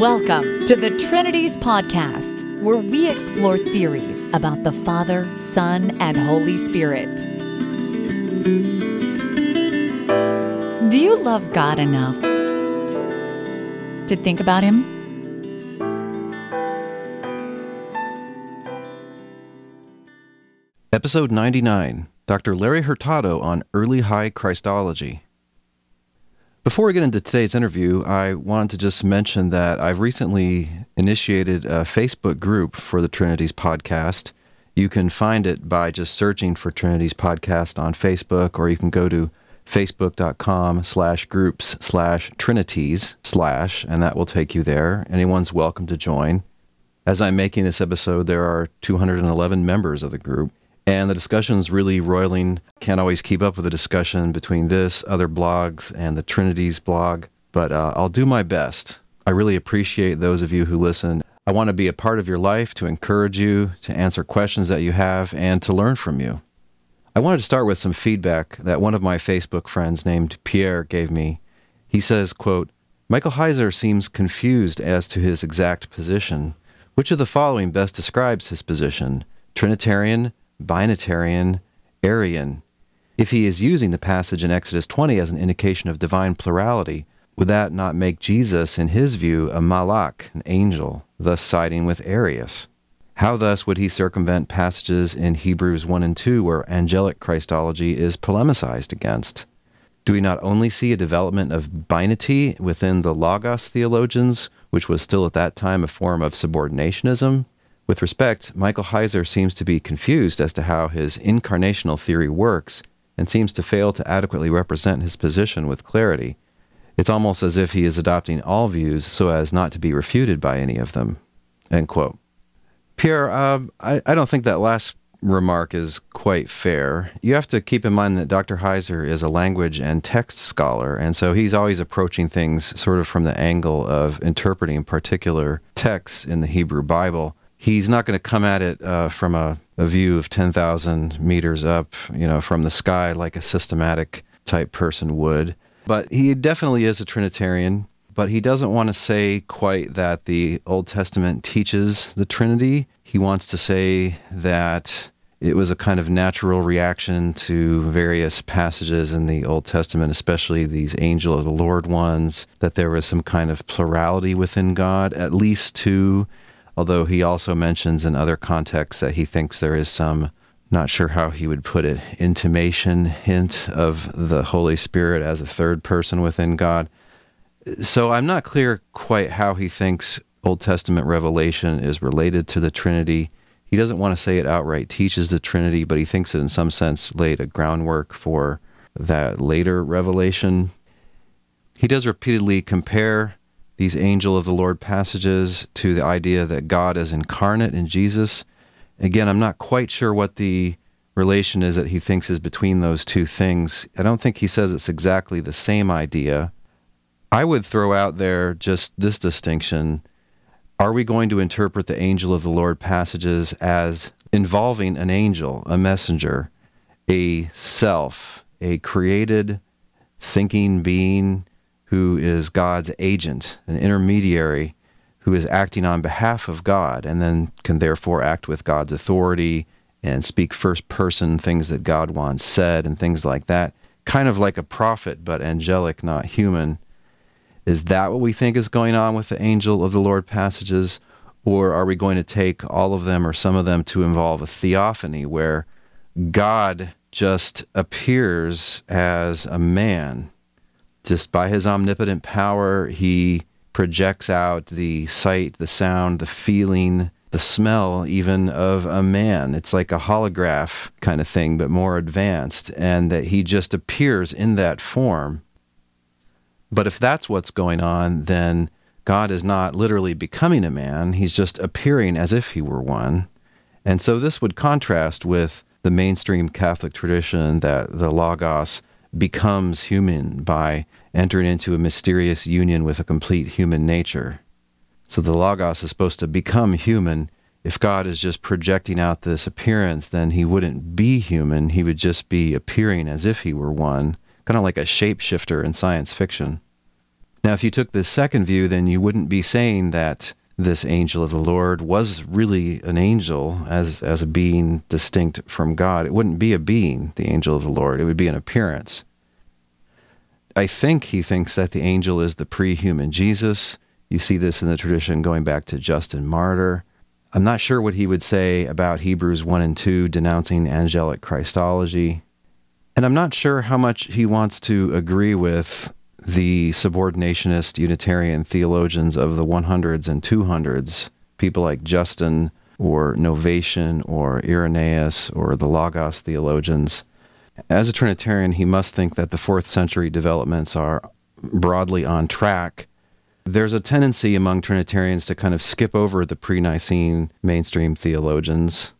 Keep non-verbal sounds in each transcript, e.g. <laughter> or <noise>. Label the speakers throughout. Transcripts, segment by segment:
Speaker 1: Welcome to the Trinities Podcast, where we explore theories about the Father, Son, and Holy Spirit. Do you love God enough to think about Him?
Speaker 2: Episode 99 Dr. Larry Hurtado on Early High Christology. Before we get into today's interview, I wanted to just mention that I've recently initiated a Facebook group for the Trinities podcast. You can find it by just searching for Trinities podcast on Facebook, or you can go to facebook.com slash groups slash trinities slash, and that will take you there. Anyone's welcome to join. As I'm making this episode, there are 211 members of the group and the discussion's really roiling. Can't always keep up with the discussion between this, other blogs, and the Trinities blog, but uh, I'll do my best. I really appreciate those of you who listen. I want to be a part of your life, to encourage you, to answer questions that you have, and to learn from you. I wanted to start with some feedback that one of my Facebook friends named Pierre gave me. He says, quote, Michael Heiser seems confused as to his exact position. Which of the following best describes his position? Trinitarian, binitarian, Arian. If he is using the passage in Exodus 20 as an indication of divine plurality, would that not make Jesus, in his view, a malak, an angel, thus siding with Arius? How thus would he circumvent passages in Hebrews 1 and 2 where angelic Christology is polemicized against? Do we not only see a development of binity within the Logos theologians, which was still at that time a form of subordinationism, with respect, Michael Heiser seems to be confused as to how his incarnational theory works and seems to fail to adequately represent his position with clarity. It's almost as if he is adopting all views so as not to be refuted by any of them. End quote. Pierre, uh, I, I don't think that last remark is quite fair. You have to keep in mind that Dr. Heiser is a language and text scholar, and so he's always approaching things sort of from the angle of interpreting particular texts in the Hebrew Bible he's not going to come at it uh, from a, a view of 10,000 meters up, you know, from the sky like a systematic type person would. But he definitely is a Trinitarian, but he doesn't want to say quite that the Old Testament teaches the Trinity. He wants to say that it was a kind of natural reaction to various passages in the Old Testament, especially these angel of the Lord ones, that there was some kind of plurality within God, at least two although he also mentions in other contexts that he thinks there is some, not sure how he would put it, intimation, hint of the Holy Spirit as a third person within God. So I'm not clear quite how he thinks Old Testament revelation is related to the Trinity. He doesn't want to say it outright teaches the Trinity, but he thinks it in some sense laid a groundwork for that later revelation. He does repeatedly compare these angel of the Lord passages to the idea that God is incarnate in Jesus. Again, I'm not quite sure what the relation is that he thinks is between those two things. I don't think he says it's exactly the same idea. I would throw out there just this distinction. Are we going to interpret the angel of the Lord passages as involving an angel, a messenger, a self, a created thinking being who is God's agent, an intermediary who is acting on behalf of God and then can therefore act with God's authority and speak first person things that God wants said and things like that. Kind of like a prophet, but angelic, not human. Is that what we think is going on with the angel of the Lord passages? Or are we going to take all of them or some of them to involve a theophany where God just appears as a man just by his omnipotent power, he projects out the sight, the sound, the feeling, the smell even of a man. It's like a holograph kind of thing, but more advanced, and that he just appears in that form. But if that's what's going on, then God is not literally becoming a man, he's just appearing as if he were one. And so this would contrast with the mainstream Catholic tradition that the Logos becomes human by entering into a mysterious union with a complete human nature. So the Logos is supposed to become human. If God is just projecting out this appearance, then he wouldn't be human. He would just be appearing as if he were one, kind of like a shapeshifter in science fiction. Now, if you took the second view, then you wouldn't be saying that this angel of the Lord was really an angel as, as a being distinct from God. It wouldn't be a being, the angel of the Lord, it would be an appearance. I think he thinks that the angel is the pre human Jesus. You see this in the tradition going back to Justin Martyr. I'm not sure what he would say about Hebrews 1 and 2 denouncing angelic Christology. And I'm not sure how much he wants to agree with the subordinationist Unitarian theologians of the 100s and 200s, people like Justin or Novatian or Irenaeus or the Logos theologians. As a Trinitarian, he must think that the fourth century developments are broadly on track. There's a tendency among Trinitarians to kind of skip over the pre Nicene mainstream theologians.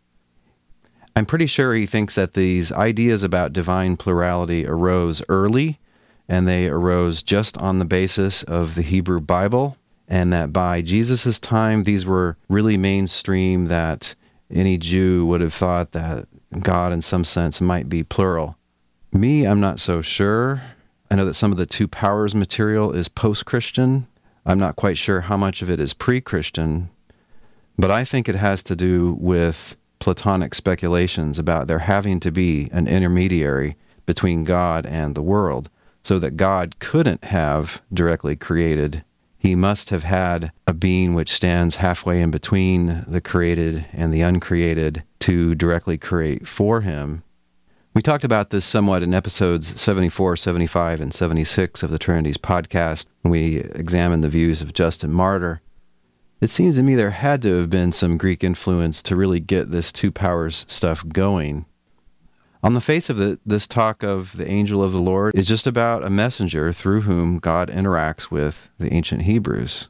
Speaker 2: I'm pretty sure he thinks that these ideas about divine plurality arose early and they arose just on the basis of the Hebrew Bible, and that by Jesus' time, these were really mainstream, that any Jew would have thought that God, in some sense, might be plural. Me, I'm not so sure. I know that some of the two powers material is post Christian. I'm not quite sure how much of it is pre Christian, but I think it has to do with Platonic speculations about there having to be an intermediary between God and the world so that God couldn't have directly created. He must have had a being which stands halfway in between the created and the uncreated to directly create for him. We talked about this somewhat in episodes 74, 75, and 76 of the Trinities podcast when we examined the views of Justin Martyr. It seems to me there had to have been some Greek influence to really get this two powers stuff going. On the face of it, this talk of the angel of the Lord is just about a messenger through whom God interacts with the ancient Hebrews.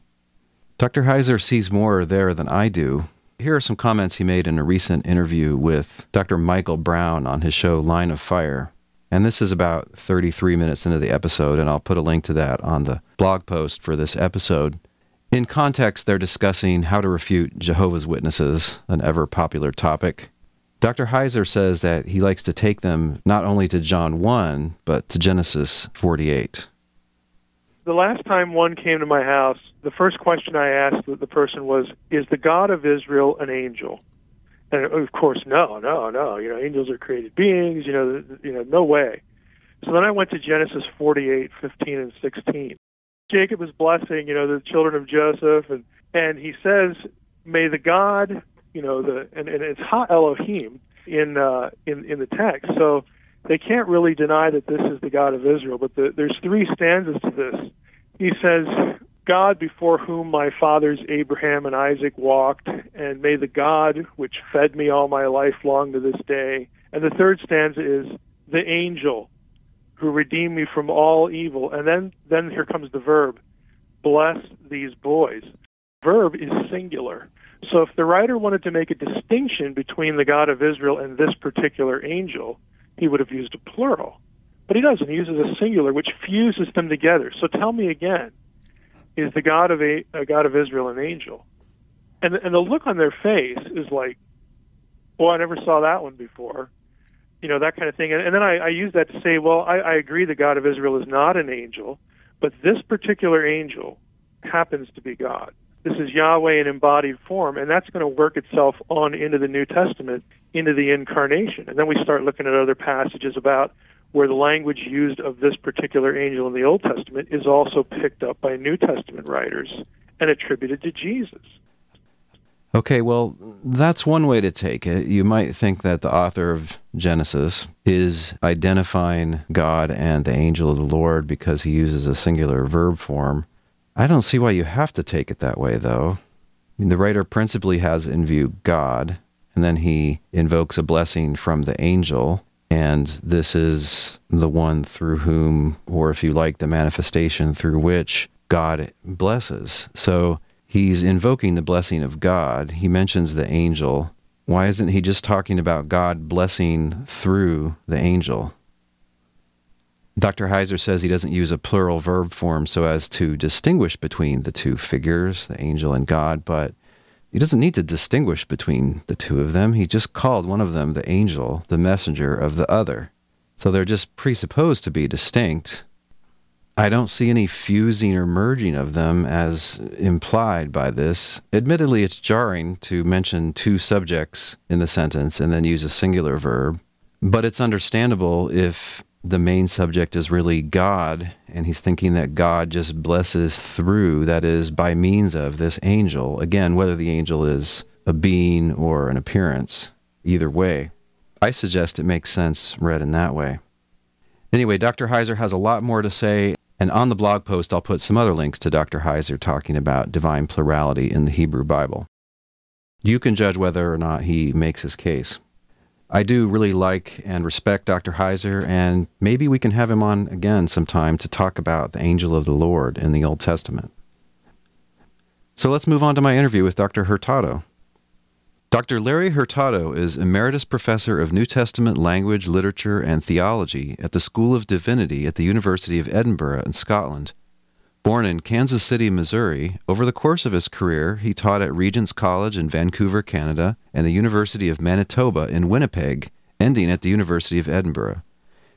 Speaker 2: Dr. Heiser sees more there than I do. Here are some comments he made in a recent interview with Dr. Michael Brown on his show Line of Fire. And this is about 33 minutes into the episode, and I'll put a link to that on the blog post for this episode. In context, they're discussing how to refute Jehovah's Witnesses, an ever popular topic. Dr. Heiser says that he likes to take them not only to John 1, but to Genesis 48.
Speaker 3: The last time one came to my house, the first question I asked the person was, Is the God of Israel an angel? And of course, no, no, no. You know, angels are created beings. You know, you know, no way. So then I went to Genesis 48, 15, and 16. Jacob is blessing, you know, the children of Joseph, and and he says, "May the God you know the and, and it's Ha Elohim in uh, in in the text. So they can't really deny that this is the God of Israel. But the, there's three stanzas to this. He says, God before whom my fathers Abraham and Isaac walked, and may the God which fed me all my life long to this day. And the third stanza is the angel who redeemed me from all evil. And then then here comes the verb, bless these boys. Verb is singular. So if the writer wanted to make a distinction between the God of Israel and this particular angel, he would have used a plural. But he doesn't. He uses a singular, which fuses them together. So tell me again, is the God of a, a God of Israel an angel? And and the look on their face is like, well, I never saw that one before. You know, that kind of thing. And, and then I, I use that to say, well, I, I agree the God of Israel is not an angel, but this particular angel happens to be God. This is Yahweh in embodied form, and that's going to work itself on into the New Testament, into the incarnation. And then we start looking at other passages about where the language used of this particular angel in the Old Testament is also picked up by New Testament writers and attributed to Jesus.
Speaker 2: Okay, well, that's one way to take it. You might think that the author of Genesis is identifying God and the angel of the Lord because he uses a singular verb form. I don't see why you have to take it that way, though. I mean, the writer principally has in view God, and then he invokes a blessing from the angel, and this is the one through whom, or if you like, the manifestation through which God blesses. So he's invoking the blessing of God. He mentions the angel. Why isn't he just talking about God blessing through the angel? Dr. Heiser says he doesn't use a plural verb form so as to distinguish between the two figures, the angel and God, but he doesn't need to distinguish between the two of them. He just called one of them the angel, the messenger of the other. So they're just presupposed to be distinct. I don't see any fusing or merging of them as implied by this. Admittedly, it's jarring to mention two subjects in the sentence and then use a singular verb, but it's understandable if the main subject is really God and he's thinking that God just blesses through, that is, by means of this angel. Again, whether the angel is a being or an appearance, either way. I suggest it makes sense read in that way. Anyway, Dr. Heiser has a lot more to say, and on the blog post, I'll put some other links to Dr. Heiser talking about divine plurality in the Hebrew Bible. You can judge whether or not he makes his case. I do really like and respect Dr. Heiser, and maybe we can have him on again sometime to talk about the angel of the Lord in the Old Testament. So let's move on to my interview with Dr. Hurtado. Dr. Larry Hurtado is Emeritus Professor of New Testament Language, Literature, and Theology at the School of Divinity at the University of Edinburgh in Scotland. Born in Kansas City, Missouri, over the course of his career, he taught at Regent's College in Vancouver, Canada, and the University of Manitoba in Winnipeg, ending at the University of Edinburgh.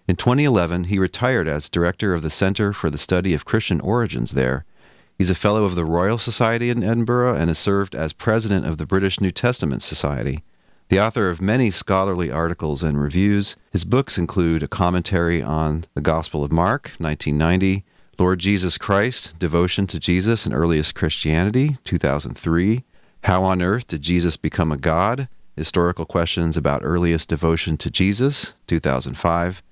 Speaker 2: In 2011, he retired as director of the Center for the Study of Christian Origins there He's a fellow of the Royal Society in Edinburgh and has served as president of the British New Testament Society. The author of many scholarly articles and reviews, his books include a commentary on the Gospel of Mark, 1990, Lord Jesus Christ, Devotion to Jesus and Earliest Christianity, 2003, How on Earth Did Jesus Become a God? Historical Questions About Earliest Devotion to Jesus, 2005,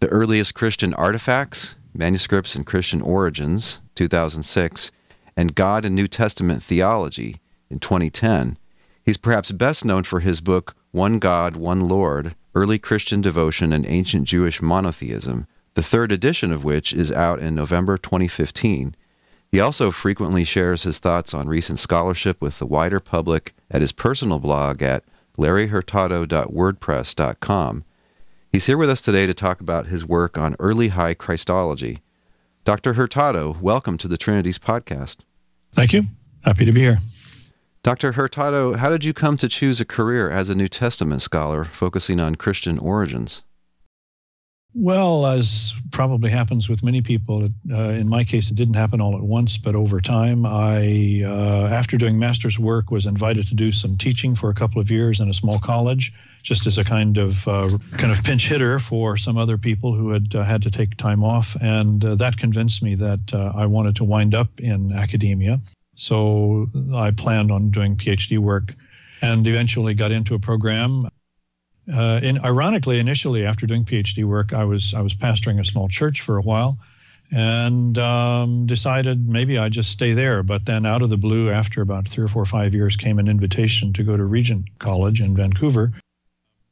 Speaker 2: The Earliest Christian Artifacts, Manuscripts and Christian Origins, 2006, and God and New Testament Theology in 2010. He's perhaps best known for his book, One God, One Lord Early Christian Devotion and Ancient Jewish Monotheism, the third edition of which is out in November 2015. He also frequently shares his thoughts on recent scholarship with the wider public at his personal blog at larryhurtado.wordpress.com. He's here with us today to talk about his work on early high Christology. Dr. Hurtado, welcome to the Trinities podcast.
Speaker 4: Thank you. Happy to be here.
Speaker 2: Dr. Hurtado, how did you come to choose a career as a New Testament scholar focusing on Christian origins?
Speaker 4: Well, as probably happens with many people, uh, in my case, it didn't happen all at once, but over time, I, uh, after doing master's work, was invited to do some teaching for a couple of years in a small college, just as a kind of uh, kind of pinch hitter for some other people who had uh, had to take time off, and uh, that convinced me that uh, I wanted to wind up in academia. So I planned on doing PhD work, and eventually got into a program uh, in, ironically, initially after doing PhD work, I was I was pastoring a small church for a while, and um, decided maybe I just stay there. But then, out of the blue, after about three or four or five years, came an invitation to go to Regent College in Vancouver.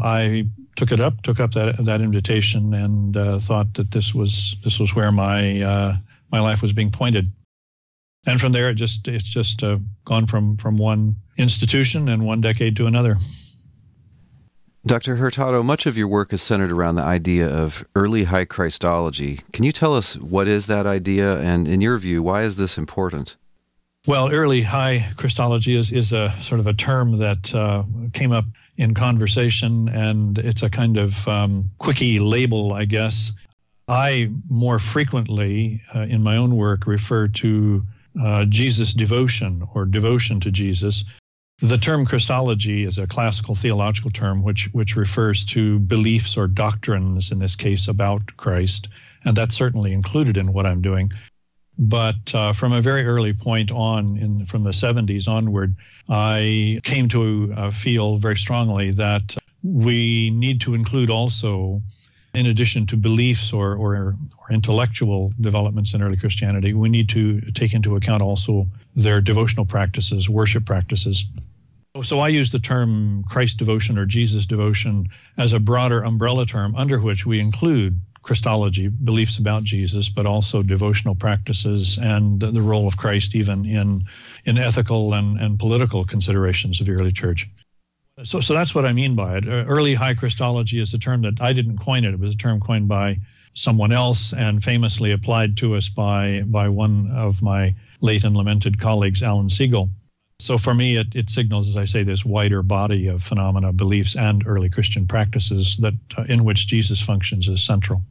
Speaker 4: I took it up, took up that that invitation, and uh, thought that this was this was where my uh, my life was being pointed. And from there, it just it's just uh, gone from from one institution and one decade to another.
Speaker 2: Dr. Hurtado, much of your work is centered around the idea of early high Christology. Can you tell us what is that idea, and in your view, why is this important?
Speaker 4: Well, early high Christology is, is a sort of a term that uh, came up in conversation, and it's a kind of um, quickie label, I guess. I more frequently, uh, in my own work, refer to uh, Jesus devotion or devotion to Jesus the term Christology is a classical theological term which, which refers to beliefs or doctrines, in this case, about Christ. And that's certainly included in what I'm doing. But uh, from a very early point on, in, from the 70s onward, I came to uh, feel very strongly that we need to include also, in addition to beliefs or, or, or intellectual developments in early Christianity, we need to take into account also their devotional practices, worship practices. So I use the term Christ devotion or Jesus devotion as a broader umbrella term under which we include Christology, beliefs about Jesus, but also devotional practices and the role of Christ even in, in ethical and, and political considerations of the early church. So, so that's what I mean by it. Uh, early high Christology is a term that I didn't coin it. It was a term coined by someone else and famously applied to us by, by one of my late and lamented colleagues, Alan Segal. So for me, it, it signals, as I say, this wider body of phenomena, beliefs, and early Christian practices that uh, in which Jesus functions as central.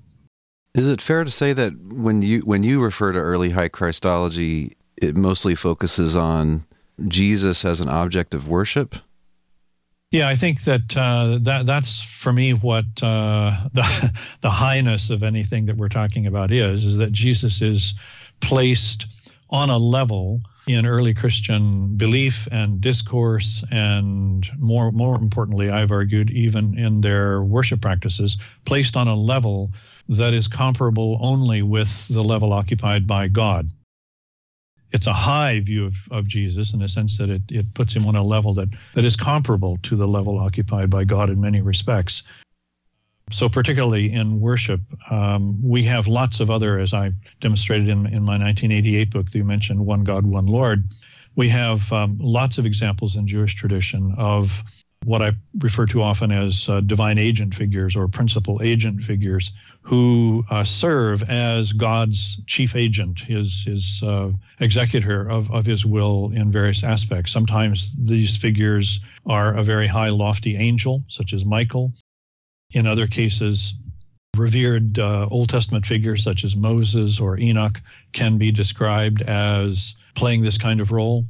Speaker 2: Is it fair to say that when you when you refer to early high Christology, it mostly focuses on Jesus as an object of worship?
Speaker 4: Yeah, I think that uh, that that's for me what uh, <laughs> the the highness of anything that we're talking about is is that Jesus is placed on a level in early Christian belief and discourse, and more more importantly, I've argued even in their worship practices, placed on a level that is comparable only with the level occupied by God it's a high view of, of Jesus in the sense that it, it puts him on a level that, that is comparable to the level occupied by God in many respects. So, particularly in worship, um, we have lots of other, as I demonstrated in, in my 1988 book that you mentioned, One God, One Lord. We have um, lots of examples in Jewish tradition of what I refer to often as uh, divine agent figures or principal agent figures who uh, serve as God's chief agent, his, his uh, executor of, of his will in various aspects. Sometimes these figures are a very high, lofty angel, such as Michael. In other cases, revered uh, Old Testament figures such as Moses or Enoch can be described as playing this kind of role.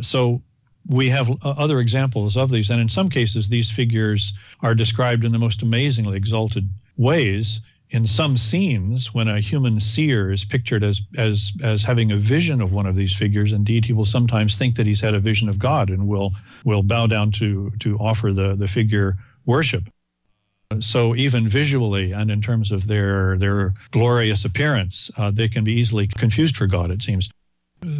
Speaker 4: So we have uh, other examples of these, and in some cases, these figures are described in the most amazingly exalted ways in some scenes, when a human seer is pictured as, as, as having a vision of one of these figures, indeed, he will sometimes think that he's had a vision of God and will, will bow down to, to offer the, the figure worship. So even visually and in terms of their, their glorious appearance, uh, they can be easily confused for God, it seems.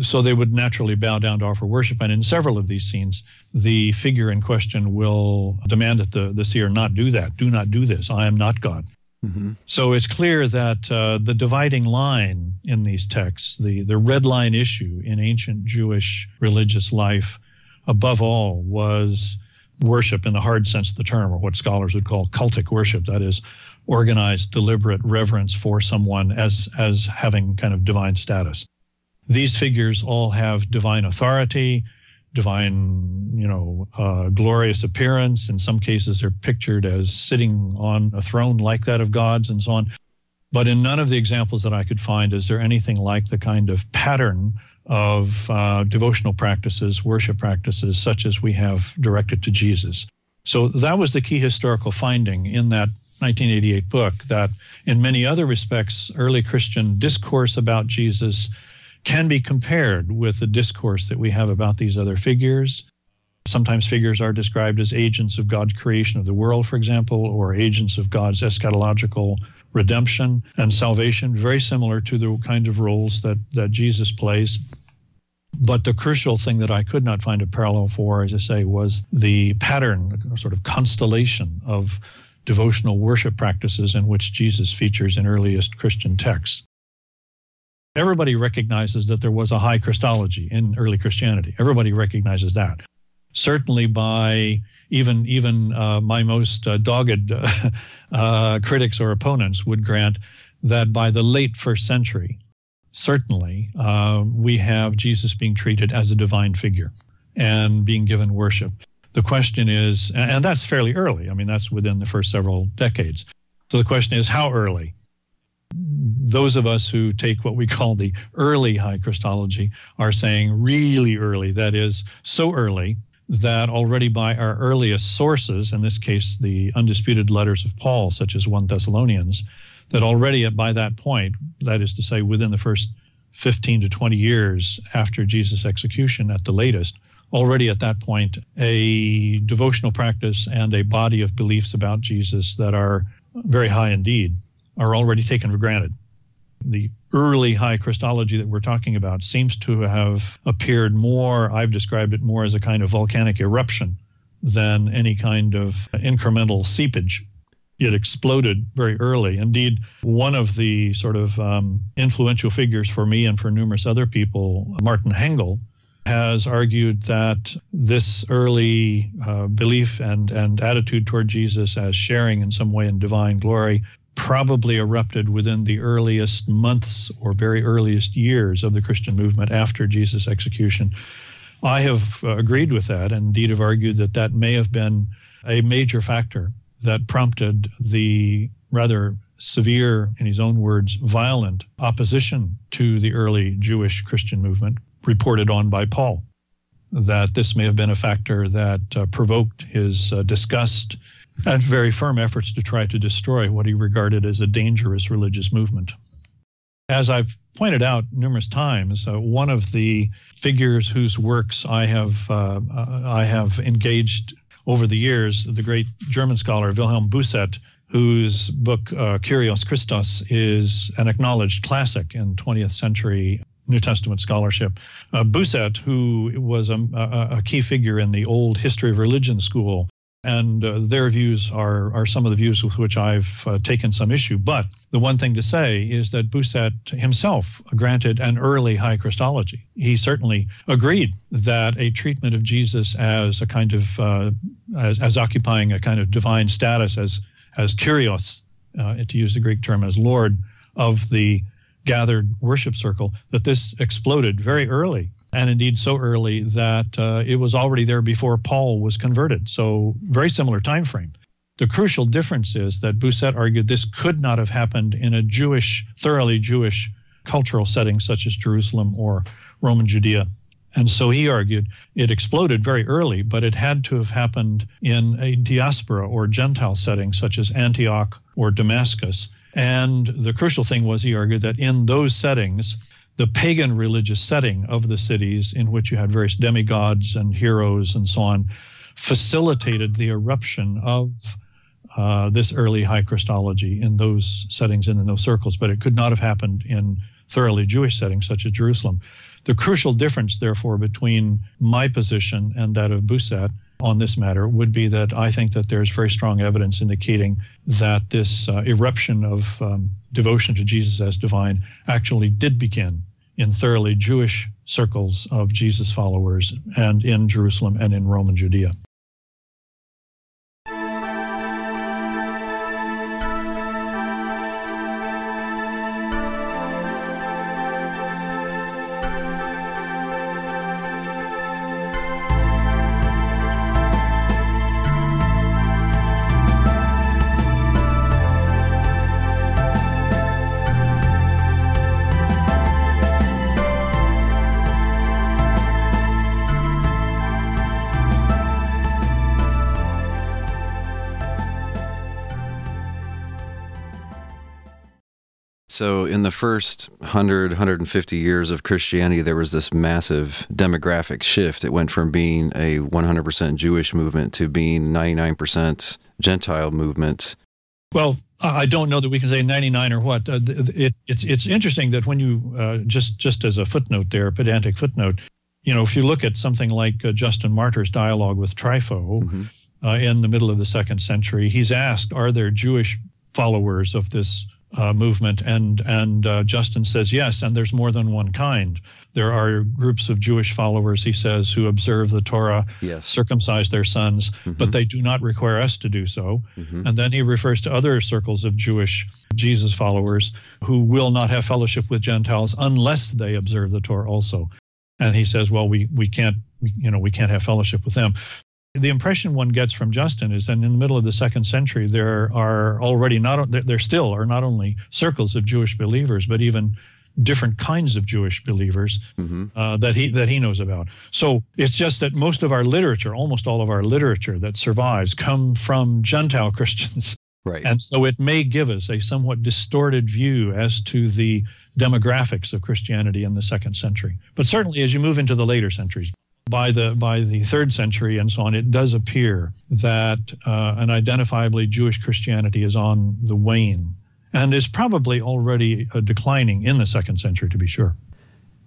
Speaker 4: So they would naturally bow down to offer worship. And in several of these scenes, the figure in question will demand that the, the seer not do that. Do not do this. I am not God. Mm-hmm. So it's clear that uh, the dividing line in these texts, the, the red line issue in ancient Jewish religious life, above all, was worship in the hard sense of the term, or what scholars would call cultic worship. That is, organized, deliberate reverence for someone as, as having kind of divine status. These figures all have divine authority, divine, you know, uh, glorious appearance. In some cases, they're pictured as sitting on a throne like that of God's and so on. But in none of the examples that I could find is there anything like the kind of pattern of uh, devotional practices, worship practices, such as we have directed to Jesus. So that was the key historical finding in that 1988 book that in many other respects, early Christian discourse about Jesus can be compared with the discourse that we have about these other figures. Sometimes figures are described as agents of God's creation of the world, for example, or agents of God's eschatological redemption and salvation, very similar to the kind of roles that, that Jesus plays. But the crucial thing that I could not find a parallel for, as I say, was the pattern, sort of constellation of devotional worship practices in which Jesus features in earliest Christian texts. Everybody recognizes that there was a high Christology in early Christianity. Everybody recognizes that. Certainly, by even even uh, my most uh, dogged <laughs> uh, critics or opponents would grant that by the late first century, certainly uh, we have Jesus being treated as a divine figure and being given worship. The question is, and that's fairly early. I mean, that's within the first several decades. So the question is, how early? those of us who take what we call the early high Christology are saying really early, that is, so early that already by our earliest sources, in this case, the undisputed letters of Paul, such as 1 Thessalonians, that already by that point, that is to say, within the first 15 to 20 years after Jesus' execution at the latest, already at that point, a devotional practice and a body of beliefs about Jesus that are very high indeed are already taken for granted. The early high Christology that we're talking about seems to have appeared more, I've described it more as a kind of volcanic eruption than any kind of incremental seepage. It exploded very early. Indeed, one of the sort of um, influential figures for me and for numerous other people, Martin Hengel, has argued that this early uh, belief and, and attitude toward Jesus as sharing in some way in divine glory probably erupted within the earliest months or very earliest years of the Christian movement after Jesus' execution. I have uh, agreed with that and indeed have argued that that may have been a major factor that prompted the rather severe, in his own words, violent opposition to the early Jewish Christian movement, reported on by Paul. That this may have been a factor that uh, provoked his uh, disgust and very firm efforts to try to destroy what he regarded as a dangerous religious movement. As I've pointed out numerous times, uh, one of the figures whose works I have uh, I have engaged over the years, the great German scholar Wilhelm Bousset, whose book uh, Kyrios Christos is an acknowledged classic in 20th century New Testament scholarship. Uh, who was a, a, a, key figure in the old history of religion school, and uh, their views are, are some of the views with which I've uh, taken some issue. But the one thing to say is that Bousset himself granted an early high Christology. He certainly agreed that a treatment of Jesus as a kind of, uh, as, as, occupying a kind of divine status, as, as Kyrios, uh, to use the Greek term, as Lord of the gathered worship circle, that this exploded very early and indeed so early that uh, it was already there before Paul was converted. So very similar time frame. The crucial difference is that Bousset argued this could not have happened in a Jewish, thoroughly Jewish cultural setting such as Jerusalem or Roman Judea. And so he argued it exploded very early, but it had to have happened in a diaspora or Gentile setting such as Antioch or Damascus. And the crucial thing was, he argued, that in those settings, the pagan religious setting of the cities in which you had various demigods and heroes and so on facilitated the eruption of uh, this early high Christology in those settings and in those circles, but it could not have happened in thoroughly Jewish settings such as Jerusalem. The crucial difference, therefore, between my position and that of Bousset on this matter would be that I think that there's very strong evidence indicating that this uh, eruption of um, devotion to Jesus as divine actually did begin in thoroughly Jewish circles of Jesus followers and in Jerusalem and in Roman Judea.
Speaker 2: So, in the first 100, 150 years of Christianity, there was this massive demographic shift. It went from being a 100% Jewish movement to being 99% Gentile movement.
Speaker 4: Well, I don't know that we can say 99 or what. Uh, it, it's it's interesting that when you uh, just just as a footnote there, pedantic footnote, you know, if you look at something like uh, Justin Martyr's dialogue with Trypho mm-hmm. Uh, in the middle of the second century, he's asked, "Are there Jewish followers of this uh, movement, and and uh, Justin says yes, and there's more than one kind. There are groups of Jewish followers, he says, who observe the Torah, yes. circumcise their sons, mm-hmm. but they do not require us to do so. Mm-hmm. And then he refers to other circles of Jewish Jesus followers who will not have fellowship with Gentiles unless they observe the Torah also. And he says, well, we we can't you know we can't have fellowship with them. The impression one gets from Justin is that in the middle of the second century, there are already not there still are not only circles of Jewish believers, but even different kinds of Jewish believers mm-hmm. uh, that he that he knows about. So it's just that most of our literature, almost all of our literature that survives, come from Gentile <laughs> Christians.
Speaker 2: Right.
Speaker 4: And so it may give us a somewhat distorted view as to the demographics of Christianity in the second century. But certainly as you move into the later centuries, by the by the third century and so on, it does appear that uh, an identifiably Jewish Christianity is on the wane and is probably already uh, declining in the second century, to be sure.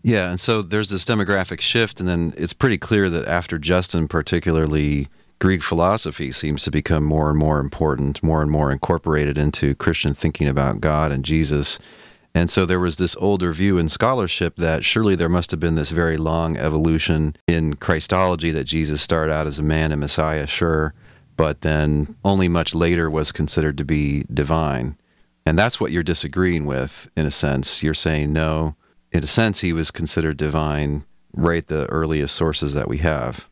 Speaker 2: Yeah, and so there's this demographic shift, and then it's pretty clear that after Justin, particularly Greek philosophy seems to become more and more important, more and more incorporated into Christian thinking about God and Jesus. And so there was this older view in scholarship that surely there must have been this very long evolution in Christology that Jesus started out as a man and Messiah, sure, but then only much later was considered to be divine. And that's what you're disagreeing with, in a sense. You're saying, no, in a sense, he was considered divine right the earliest sources that we have.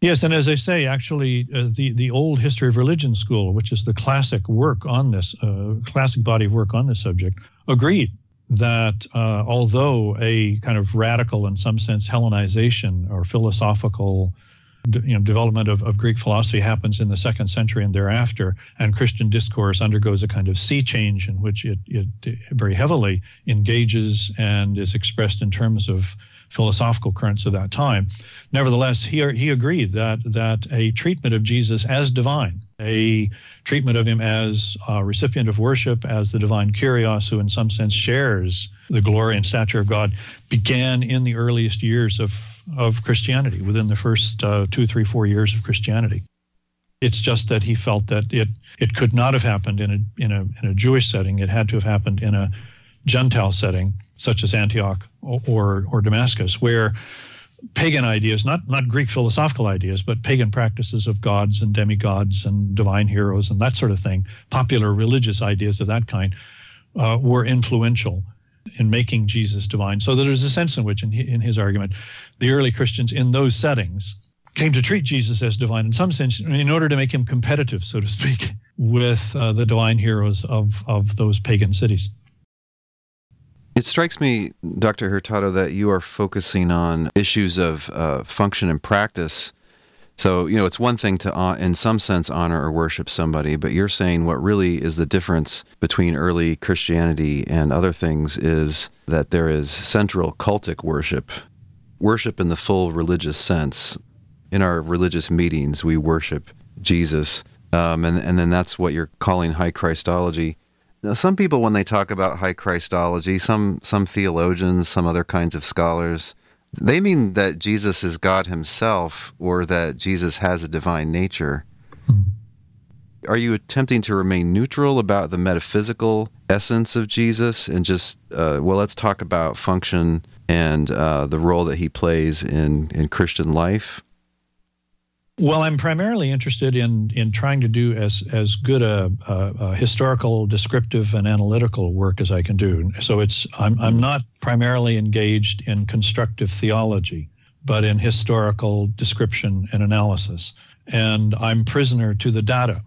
Speaker 4: Yes, and as I say, actually, uh, the the old history of religion school, which is the classic work on this, uh, classic body of work on this subject, agreed that uh, although a kind of radical, in some sense, Hellenization or philosophical you know, development of, of Greek philosophy happens in the second century and thereafter, and Christian discourse undergoes a kind of sea change in which it, it very heavily engages and is expressed in terms of philosophical currents of that time. Nevertheless, he, he agreed that, that a treatment of Jesus as divine, a treatment of him as a recipient of worship, as the divine Kyrios, who in some sense shares the glory and stature of God, began in the earliest years of of Christianity, within the first uh, two, three, four years of Christianity. It's just that he felt that it it could not have happened in a in a in a Jewish setting. It had to have happened in a Gentile setting, such as Antioch or or, or Damascus, where pagan ideas, not not Greek philosophical ideas, but pagan practices of gods and demigods and divine heroes and that sort of thing, popular religious ideas of that kind, uh, were influential in making Jesus divine. So there's a sense in which, in, in his argument, the early Christians in those settings came to treat Jesus as divine in some sense in order to make him competitive, so to speak, <laughs> with uh, the divine heroes of, of those pagan cities.
Speaker 2: It strikes me, Dr. Hurtado, that you are focusing on issues of uh, function and practice so, you know, it's one thing to, uh, in some sense, honor or worship somebody, but you're saying what really is the difference between early Christianity and other things is that there is central cultic worship, worship in the full religious sense. In our religious meetings, we worship Jesus, um, and, and then that's what you're calling high Christology. Now, some people, when they talk about high Christology, some some theologians, some other kinds of scholars, they mean that Jesus is God himself or that Jesus has a divine nature. Hmm. Are you attempting to remain neutral about the metaphysical essence of Jesus and just, uh, well, let's talk about function and uh, the role that he plays in, in Christian life?
Speaker 4: Well, I'm primarily interested in in trying to do as as good a, a, a, historical, descriptive, and analytical work as I can do. So it's I'm I'm not primarily engaged in constructive theology, but in historical description and analysis. And I'm prisoner to the data.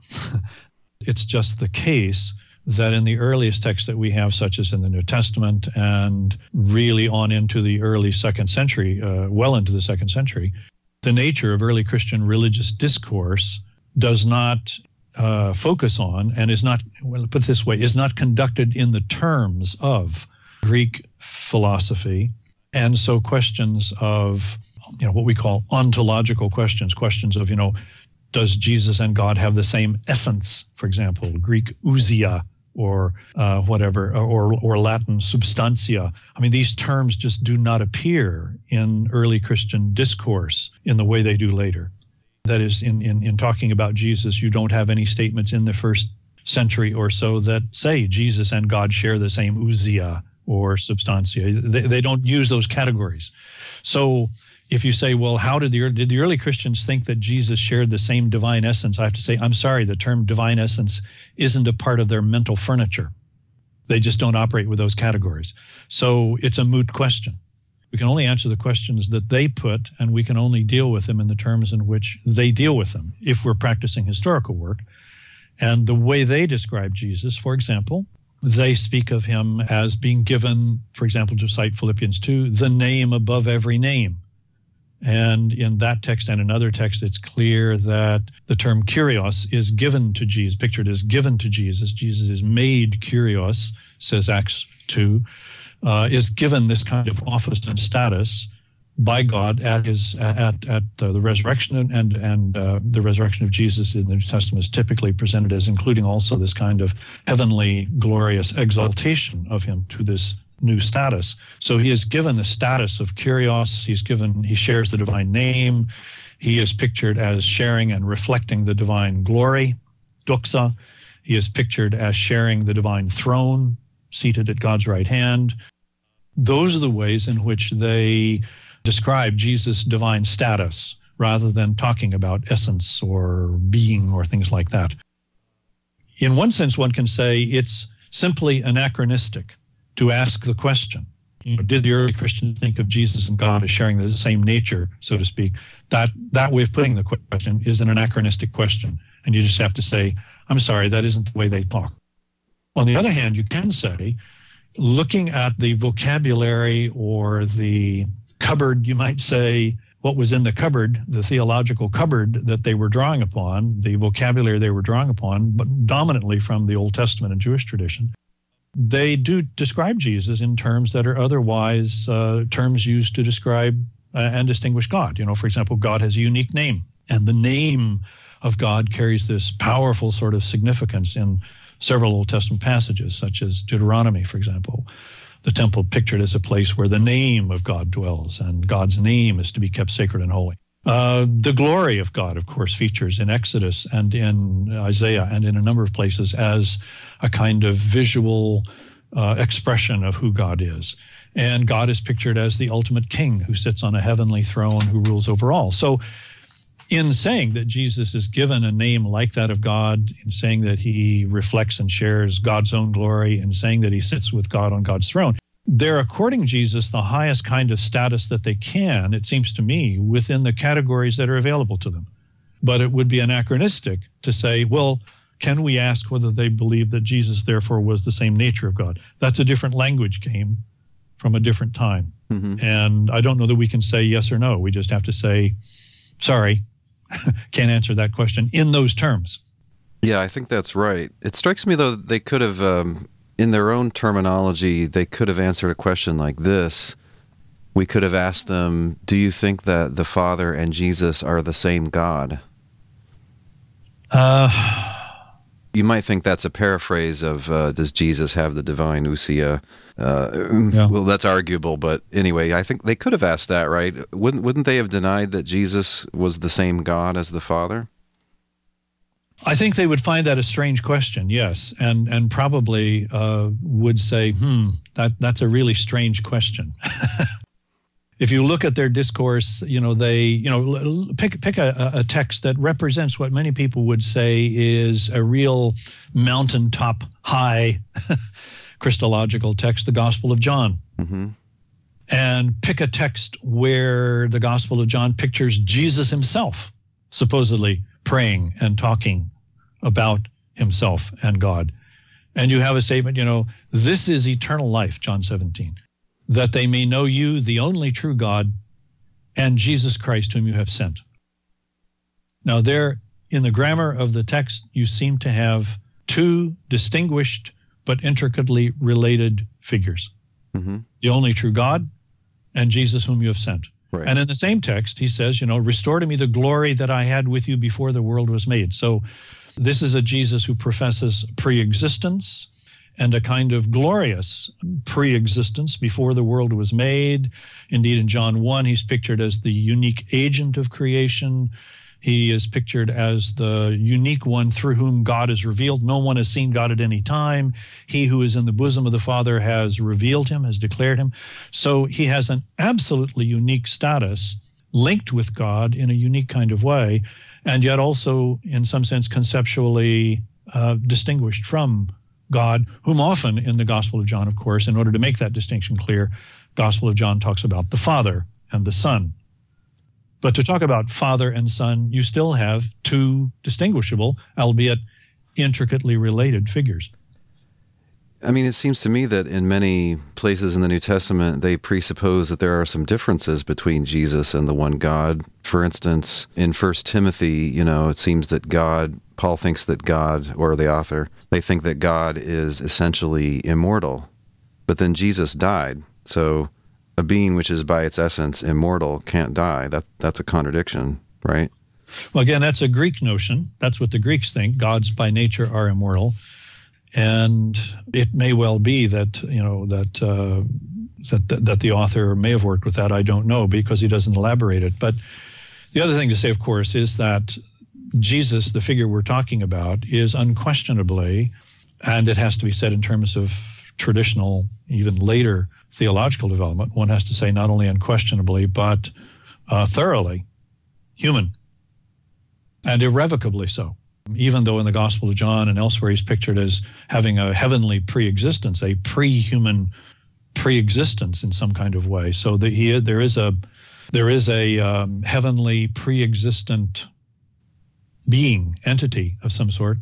Speaker 4: <laughs> it's just the case that in the earliest texts that we have, such as in the New Testament and really on into the early second century, uh, well into the second century, the nature of early Christian religious discourse does not uh, focus on and is not, well, put this way, is not conducted in the terms of Greek philosophy. And so questions of, you know, what we call ontological questions, questions of, you know, does Jesus and God have the same essence? For example, Greek ousia, or uh, whatever, or, or Latin substantia. I mean, these terms just do not appear in early Christian discourse in the way they do later. That is, in, in, in talking about Jesus, you don't have any statements in the first century or so that say Jesus and God share the same ousia or substantia. They, they don't use those categories. So if you say, well, how did the did the early Christians think that Jesus shared the same divine essence? I have to say, I'm sorry, the term divine essence isn't a part of their mental furniture. They just don't operate with those categories. So it's a moot question. We can only answer the questions that they put, and we can only deal with them in the terms in which they deal with them if we're practicing historical work. And the way they describe Jesus, for example, they speak of him as being given, for example, to cite Philippians 2, the name above every name. And in that text and another text, it's clear that the term Kyrios is given to Jesus, pictured as given to Jesus. Jesus is made Kyrios, says Acts 2, uh, is given this kind of office and status by God at his at at uh, the resurrection and and uh, the resurrection of Jesus in the New Testament is typically presented as including also this kind of heavenly glorious exaltation of him to this new status. So he is given the status of Kyrios. He's given, he shares the divine name. He is pictured as sharing and reflecting the divine glory, doxa. He is pictured as sharing the divine throne, seated at God's right hand. Those are the ways in which they describe Jesus' divine status rather than talking about essence or being or things like that. In one sense, one can say it's simply anachronistic to ask the question you know, did the early Christians think of Jesus and God as sharing the same nature, so to speak? That that way of putting the question is an anachronistic question, and you just have to say, "I'm sorry, that isn't the way they talk." On the other hand, you can say, looking at the vocabulary or the cupboard, you might say, what was in the cupboard, the theological cupboard that they were drawing upon, the vocabulary they were drawing upon, but dominantly from the Old Testament and Jewish tradition, they do describe Jesus in terms that are otherwise uh, terms used to describe uh, and distinguish God. You know, for example, God has a unique name, and the name of God carries this powerful sort of significance in several Old Testament passages, such as Deuteronomy, for example. The temple pictured as a place where the name of God dwells, and God's name is to be kept sacred and holy. Uh, the glory of God, of course, features in Exodus and in Isaiah and in a number of places as a kind of visual uh, expression of who God is. And God is pictured as the ultimate king who sits on a heavenly throne who rules over all. So, in saying that Jesus is given a name like that of God, in saying that he reflects and shares God's own glory, in saying that he sits with God on God's throne, they're according Jesus the highest kind of status that they can, it seems to me, within the categories that are available to them. But it would be anachronistic to say, well, can we ask whether they believe that Jesus therefore was the same nature of God? That's a different language game from a different time. Mm-hmm. And I don't know that we can say yes or no. We just have to say, sorry, <laughs> can't answer that question in those terms.
Speaker 2: Yeah, I think that's right. It strikes me, though, they could have um, in their own terminology, they could have answered a question like this. We could have asked them, Do you think that the Father and Jesus are the same God? Uh, you might think that's a paraphrase of uh, Does Jesus have the divine ousia? Uh, yeah. Well, that's arguable, but anyway, I think they could have asked that, right? Wouldn't, wouldn't they have denied that Jesus was the same God as the Father?
Speaker 4: I think they would find that a strange question, yes, and and probably uh, would say, "Hmm, that that's a really strange question." <laughs> if you look at their discourse, you know they, you know, pick pick a, a text that represents what many people would say is a real mountaintop high <laughs> Christological text, the Gospel of John. Mm-hmm. And pick a text where the Gospel of John pictures Jesus himself supposedly praying and talking about himself and God. And you have a statement, you know, this is eternal life, John 17, that they may know you, the only true God, and Jesus Christ, whom you have sent. Now, there in the grammar of the text, you seem to have two distinguished but intricately related figures mm-hmm. the only true God and Jesus, whom you have sent. Right. And in the same text, he says, you know, restore to me the glory that I had with you before the world was made. So this is a Jesus who professes pre-existence and a kind of glorious pre-existence before the world was made. Indeed, in John 1, he's pictured as the unique agent of creation. He is pictured as the unique one through whom God is revealed. No one has seen God at any time. He who is in the bosom of the Father has revealed him, has declared him. So he has an absolutely unique status linked with God in a unique kind of way, and yet also, in some sense, conceptually uh, distinguished from God, whom often in the Gospel of John, of course, in order to make that distinction clear, Gospel of John talks about the Father and the Son. But to talk about father and son, you still have two distinguishable, albeit intricately related figures.
Speaker 2: I mean, it seems to me that in many places in the New Testament, they presuppose that there are some differences between Jesus and the one God. For instance, in First Timothy, you know, it seems that God, Paul thinks that God, or the author, they think that God is essentially immortal. But then Jesus died. So a being which is by its essence immortal can't die. That that's a contradiction, right?
Speaker 4: Well, again, that's a Greek notion. That's what the Greeks think. Gods by nature are immortal, and it may well be that you know that uh, that that the author may have worked with that. I don't know because he doesn't elaborate it. But the other thing to say, of course, is that Jesus, the figure we're talking about, is unquestionably, and it has to be said in terms of traditional, even later theological development, one has to say not only unquestionably, but uh, thoroughly human and irrevocably so. Even though in the Gospel of John and elsewhere he's pictured as having a heavenly pre existence, a pre human pre-existence in some kind of way. So that he there is a there is a um, heavenly pre-existent being entity of some sort,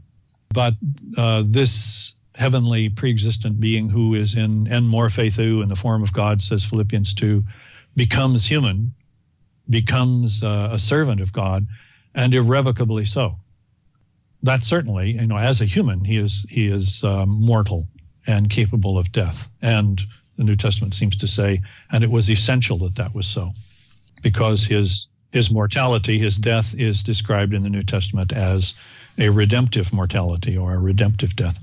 Speaker 4: but uh, this heavenly pre-existent being who is in en morphe theou in the form of God, says Philippians two, becomes human, becomes uh, a servant of God, and irrevocably so. That certainly, you know, as a human, he is he is um, mortal and capable of death, and the New Testament seems to say, and it was essential that that was so, because his his mortality, his death, is described in the New Testament as a redemptive mortality or a redemptive death.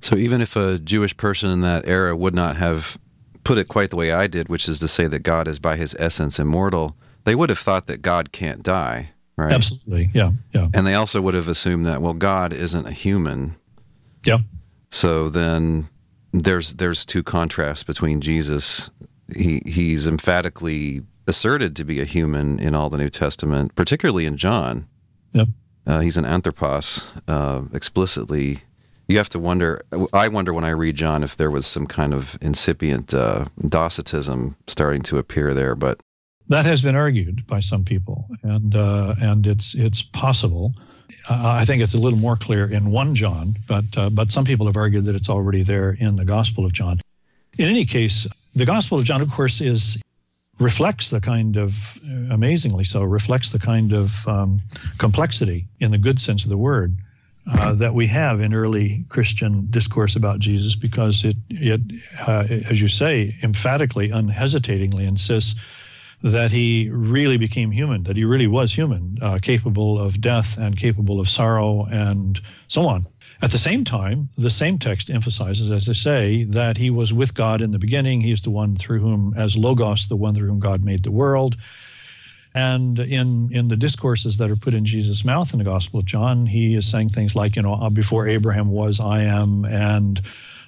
Speaker 2: So even if a Jewish person in that era would not have put it quite the way I did, which is to say that God is by his essence immortal, they would have thought that God can't die, right?
Speaker 4: Absolutely. Yeah. Yeah.
Speaker 2: And they also would have assumed that well God isn't a human.
Speaker 4: Yeah.
Speaker 2: So then there's there's two contrasts between Jesus. He he's emphatically asserted to be a human in all the New Testament, particularly in John.
Speaker 4: Yep.
Speaker 2: Uh, he's an anthropos uh, explicitly. You have to wonder. I wonder when I read John if there was some kind of incipient uh, Docetism starting to appear there, but
Speaker 4: that has been argued by some people, and uh, and it's it's possible. I think it's a little more clear in one John, but uh, but some people have argued that it's already there in the Gospel of John. In any case, the Gospel of John, of course, is reflects the kind of amazingly so reflects the kind of um, complexity in the good sense of the word uh, that we have in early Christian discourse about Jesus, because it it uh, as you say emphatically, unhesitatingly insists that he really became human, that he really was human, uh, capable of death and capable of sorrow and so on. At the same time, the same text emphasizes, as I say, that he was with God in the beginning. He is the one through whom, as Logos, the one through whom God made the world. And in, in the discourses that are put in Jesus' mouth in the Gospel of John, he is saying things like, you know, before Abraham was, I am, and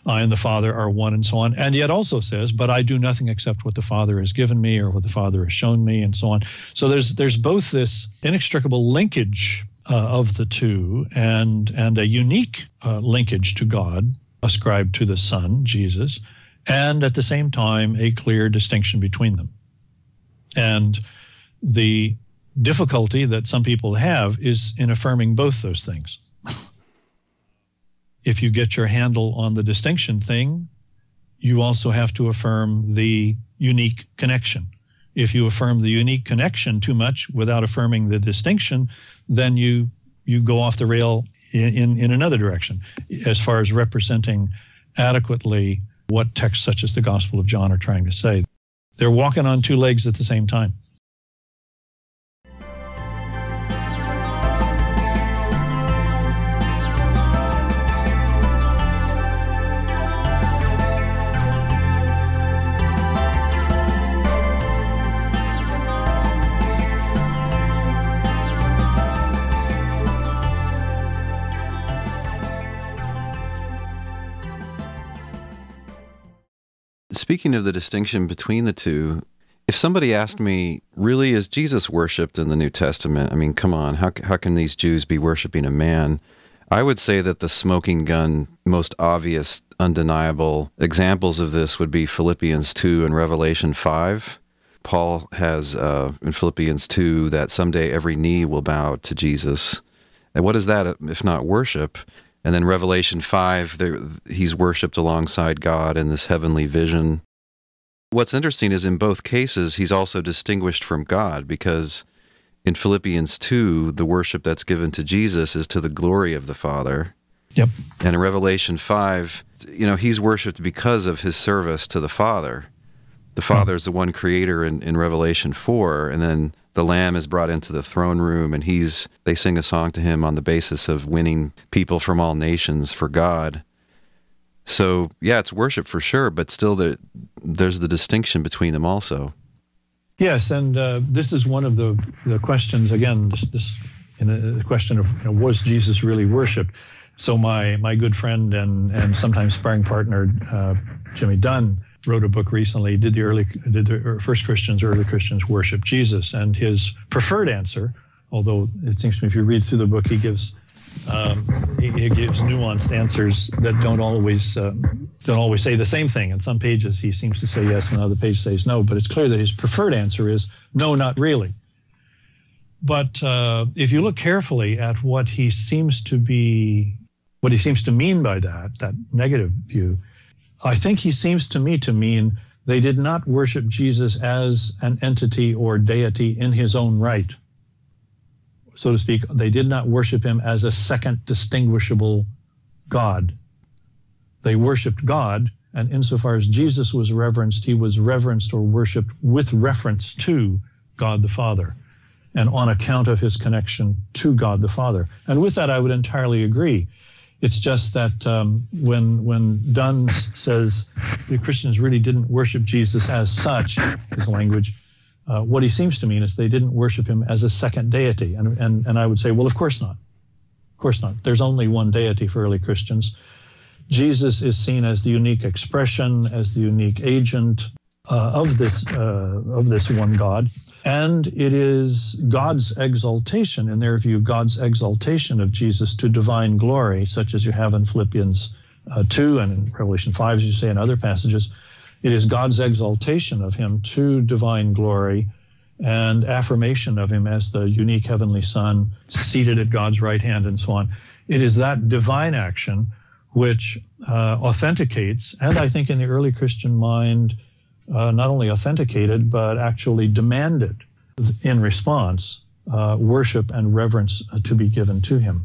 Speaker 4: I and the Father are one, and so on. And yet also says, but I do nothing except what the Father has given me or what the Father has shown me, and so on. So there's there's both this inextricable linkage uh, of the two and and a unique uh, linkage to God ascribed to the Son, Jesus, and at the same time a clear distinction between them. And the difficulty that some people have is in affirming both those things if you get your handle on the distinction thing, you also have to affirm the unique connection. If you affirm the unique connection too much without affirming the distinction, then you you go off the rail in, in, in another direction as far as representing adequately what texts such as the Gospel of John are trying to say. They're walking on two legs at the same time.
Speaker 2: Speaking of the distinction between the two, if somebody asked me, really, is Jesus worshiped in the New Testament? I mean, come on, how, how can these Jews be worshiping a man? I would say that the smoking gun, most obvious, undeniable examples of this would be Philippians 2 and Revelation 5. Paul has uh, in Philippians 2 that someday every knee will bow to Jesus. And what is that if not worship? And then Revelation 5, there, he's worshiped alongside God in this heavenly vision. What's interesting is in both cases, he's also distinguished from God because in Philippians 2, the worship that's given to Jesus is to the glory of the Father.
Speaker 4: Yep.
Speaker 2: And in Revelation 5, you know, he's worshiped because of his service to the Father. The hmm. Father is the one creator in, in Revelation 4. And then the lamb is brought into the throne room and he's they sing a song to him on the basis of winning people from all nations for God. So yeah, it's worship for sure, but still the, there's the distinction between them also.
Speaker 4: Yes, and uh, this is one of the, the questions again. This, this in a, question of you know, was Jesus really worshipped? So my my good friend and and sometimes sparring partner uh, Jimmy Dunn wrote a book recently. Did the early, did the first Christians, early Christians worship Jesus? And his preferred answer, although it seems to me if you read through the book, he gives Um, he, he, gives nuanced answers that don't always uh, don't always say the same thing. In some pages, he seems to say yes, and other pages says no. But it's clear that his preferred answer is no, not really. But uh, if you look carefully at what he seems to be, what he seems to mean by that, that negative view, I think he seems to me to mean they did not worship Jesus as an entity or deity in his own right so to speak, they did not worship him as a second distinguishable God. They worshiped God, and insofar as Jesus was reverenced, he was reverenced or worshiped with reference to God the Father and on account of his connection to God the Father. And with that, I would entirely agree. It's just that um, when when Dunn says the Christians really didn't worship Jesus as such, his language, uh, what he seems to mean is they didn't worship him as a second deity. And, and, and I would say, well, of course not. Of course not. There's only one deity for early Christians. Jesus is seen as the unique expression, as the unique agent uh, of this uh, of this one God, and it is God's exaltation, in their view, God's exaltation of Jesus to divine glory, such as you have in Philippians uh, two and in Revelation five, as you say in other passages, it is God's exaltation of him to divine glory and affirmation of him as the unique heavenly Son, seated at God's right hand, and so on. It is that divine action which uh, authenticates, and I think in the early Christian mind, uh, not only authenticated, but actually demanded in response uh, worship and reverence to be given to him.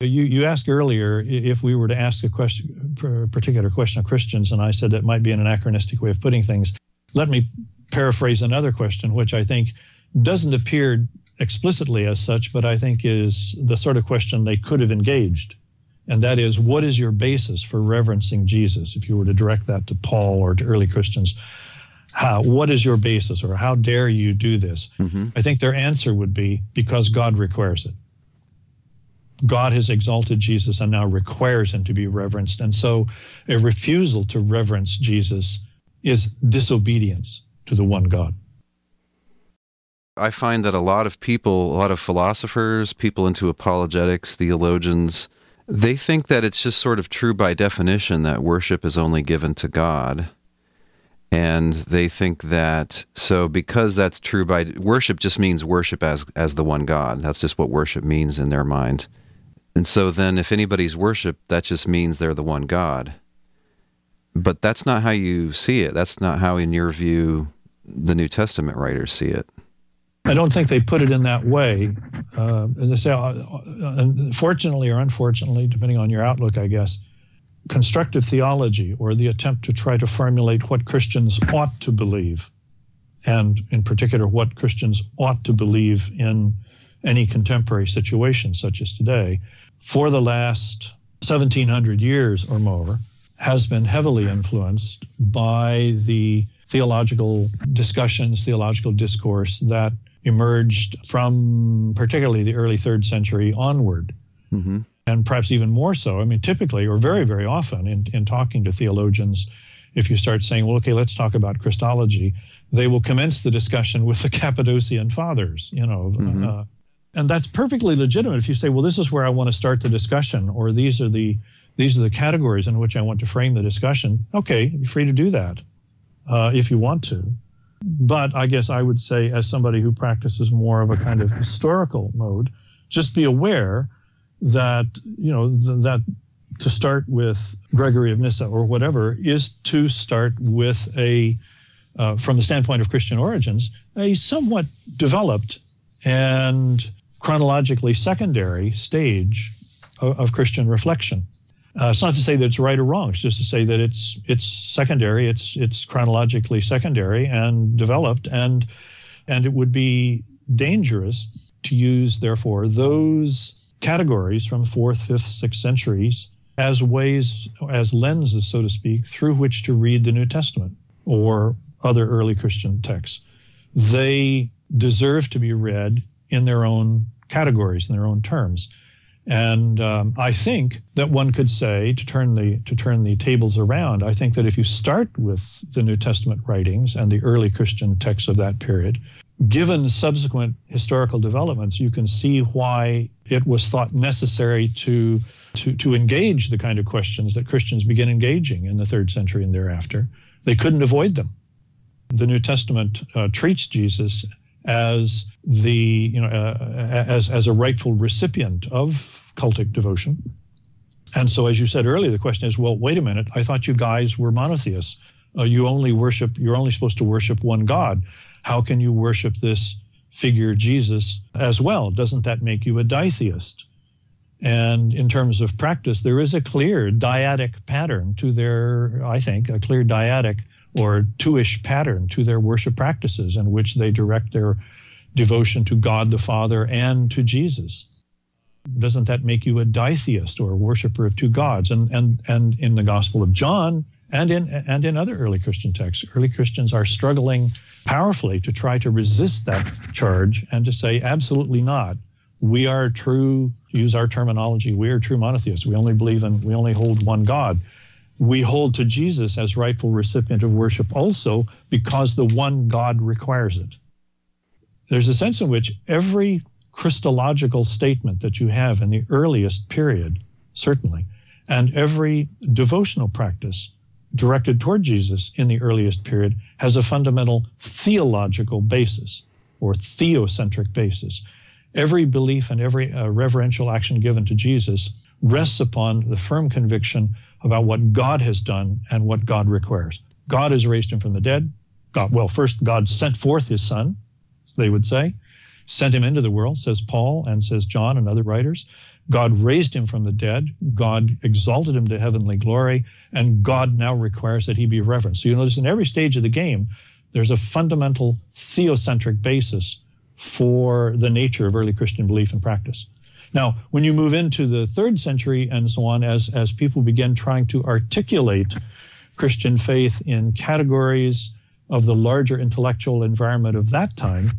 Speaker 4: You, you asked earlier if we were to ask a question, a particular question of Christians, and I said that might be an anachronistic way of putting things. Let me paraphrase another question, which I think doesn't appear explicitly as such, but I think is the sort of question they could have engaged. And that is, what is your basis for reverencing Jesus? If you were to direct that to Paul or to early Christians, how, what is your basis or how dare you do this? Mm-hmm. I think their answer would be because God requires it. God has exalted Jesus and now requires him to be reverenced. And so a refusal to reverence Jesus is disobedience to the one God.
Speaker 2: I find that a lot of people, a lot of philosophers, people into apologetics, theologians, they think that it's just sort of true by definition that worship is only given to God. And they think that so because that's true by worship just means worship as as the one God. That's just what worship means in their mind. And so then, if anybody's worship, that just means they're the one God. But that's not how you see it. That's not how, in your view, the New Testament writers see it.
Speaker 4: I don't think they put it in that way. Uh, as I say, uh, uh, fortunately or unfortunately, depending on your outlook, I guess, constructive theology or the attempt to try to formulate what Christians ought to believe, and in particular, what Christians ought to believe in any contemporary situation, such as today, for the last 1700 years or more has been heavily influenced by the theological discussions, theological discourse that emerged from particularly the early third century onward. Mm-hmm. And perhaps even more so. I mean, typically, or very, very often, in, in talking to theologians, if you start saying, well, okay, let's talk about Christology, they will commence the discussion with the <laughs> Cappadocian fathers, you know, mm-hmm. uh, and that's perfectly legitimate if you say well this is where i want to start the discussion or these are the these are the categories in which i want to frame the discussion okay you're free to do that uh, if you want to but i guess i would say as somebody who practices more of a kind of historical mode just be aware that you know th- that to start with gregory of nyssa or whatever is to start with a uh, from the standpoint of christian origins a somewhat developed and chronologically secondary stage of, of Christian reflection. Uh, it's not to say that it's right or wrong. It's just to say that it's it's secondary. It's it's chronologically secondary and developed, and and it would be dangerous to use, therefore, those categories from fourth, fifth, sixth centuries as ways, as lenses, so to speak, through which to read the New Testament or other early Christian texts. They deserve to be read in their own categories, in their own terms. And um, I think that one could say, to turn the to turn the tables around, I think that if you start with the New Testament writings and the early Christian texts of that period, given subsequent historical developments, you can see why it was thought necessary to, to, to engage the kind of questions that Christians begin engaging in the third century and thereafter. They couldn't avoid them. The New Testament uh, treats Jesus as the you know uh, as as a rightful recipient of cultic devotion. And so, as you said earlier, the question is, well, wait a minute. I thought you guys were monotheists. Uh, you only worship. You're only supposed to worship one God. How can you worship this figure Jesus as well? Doesn't that make you a ditheist? And in terms of practice, there is a clear dyadic pattern to their, I think, a clear dyadic or two-ish pattern to their worship practices in which they direct their devotion to God the Father and to Jesus. Doesn't that make you a ditheist or a worshiper of two gods? And and and in the Gospel of John and in and in other early Christian texts, early Christians are struggling powerfully to try to resist that charge and to say absolutely not. We are true, use our terminology, we are true monotheists. We only believe in we only hold one God we hold to Jesus as rightful recipient of worship also because the one God requires it. There's a sense in which every Christological statement that you have in the earliest period, certainly, and every devotional practice directed toward Jesus in the earliest period has a fundamental theological basis or theocentric basis. Every belief and every uh, reverential action given to Jesus rests upon the firm conviction about what God has done and what God requires. God has raised him from the dead. God, well, first, God sent forth his son, they would say, sent him into the world, says Paul and says John and other writers. God raised him from the dead. God exalted him to heavenly glory. And God now requires that he be reverenced. So you notice in every stage of the game, there's a fundamental theocentric basis for the nature of early Christian belief and practice. Now, when you move into the third century and so on, as, as people begin trying to articulate Christian faith in categories of the larger intellectual environment of that time,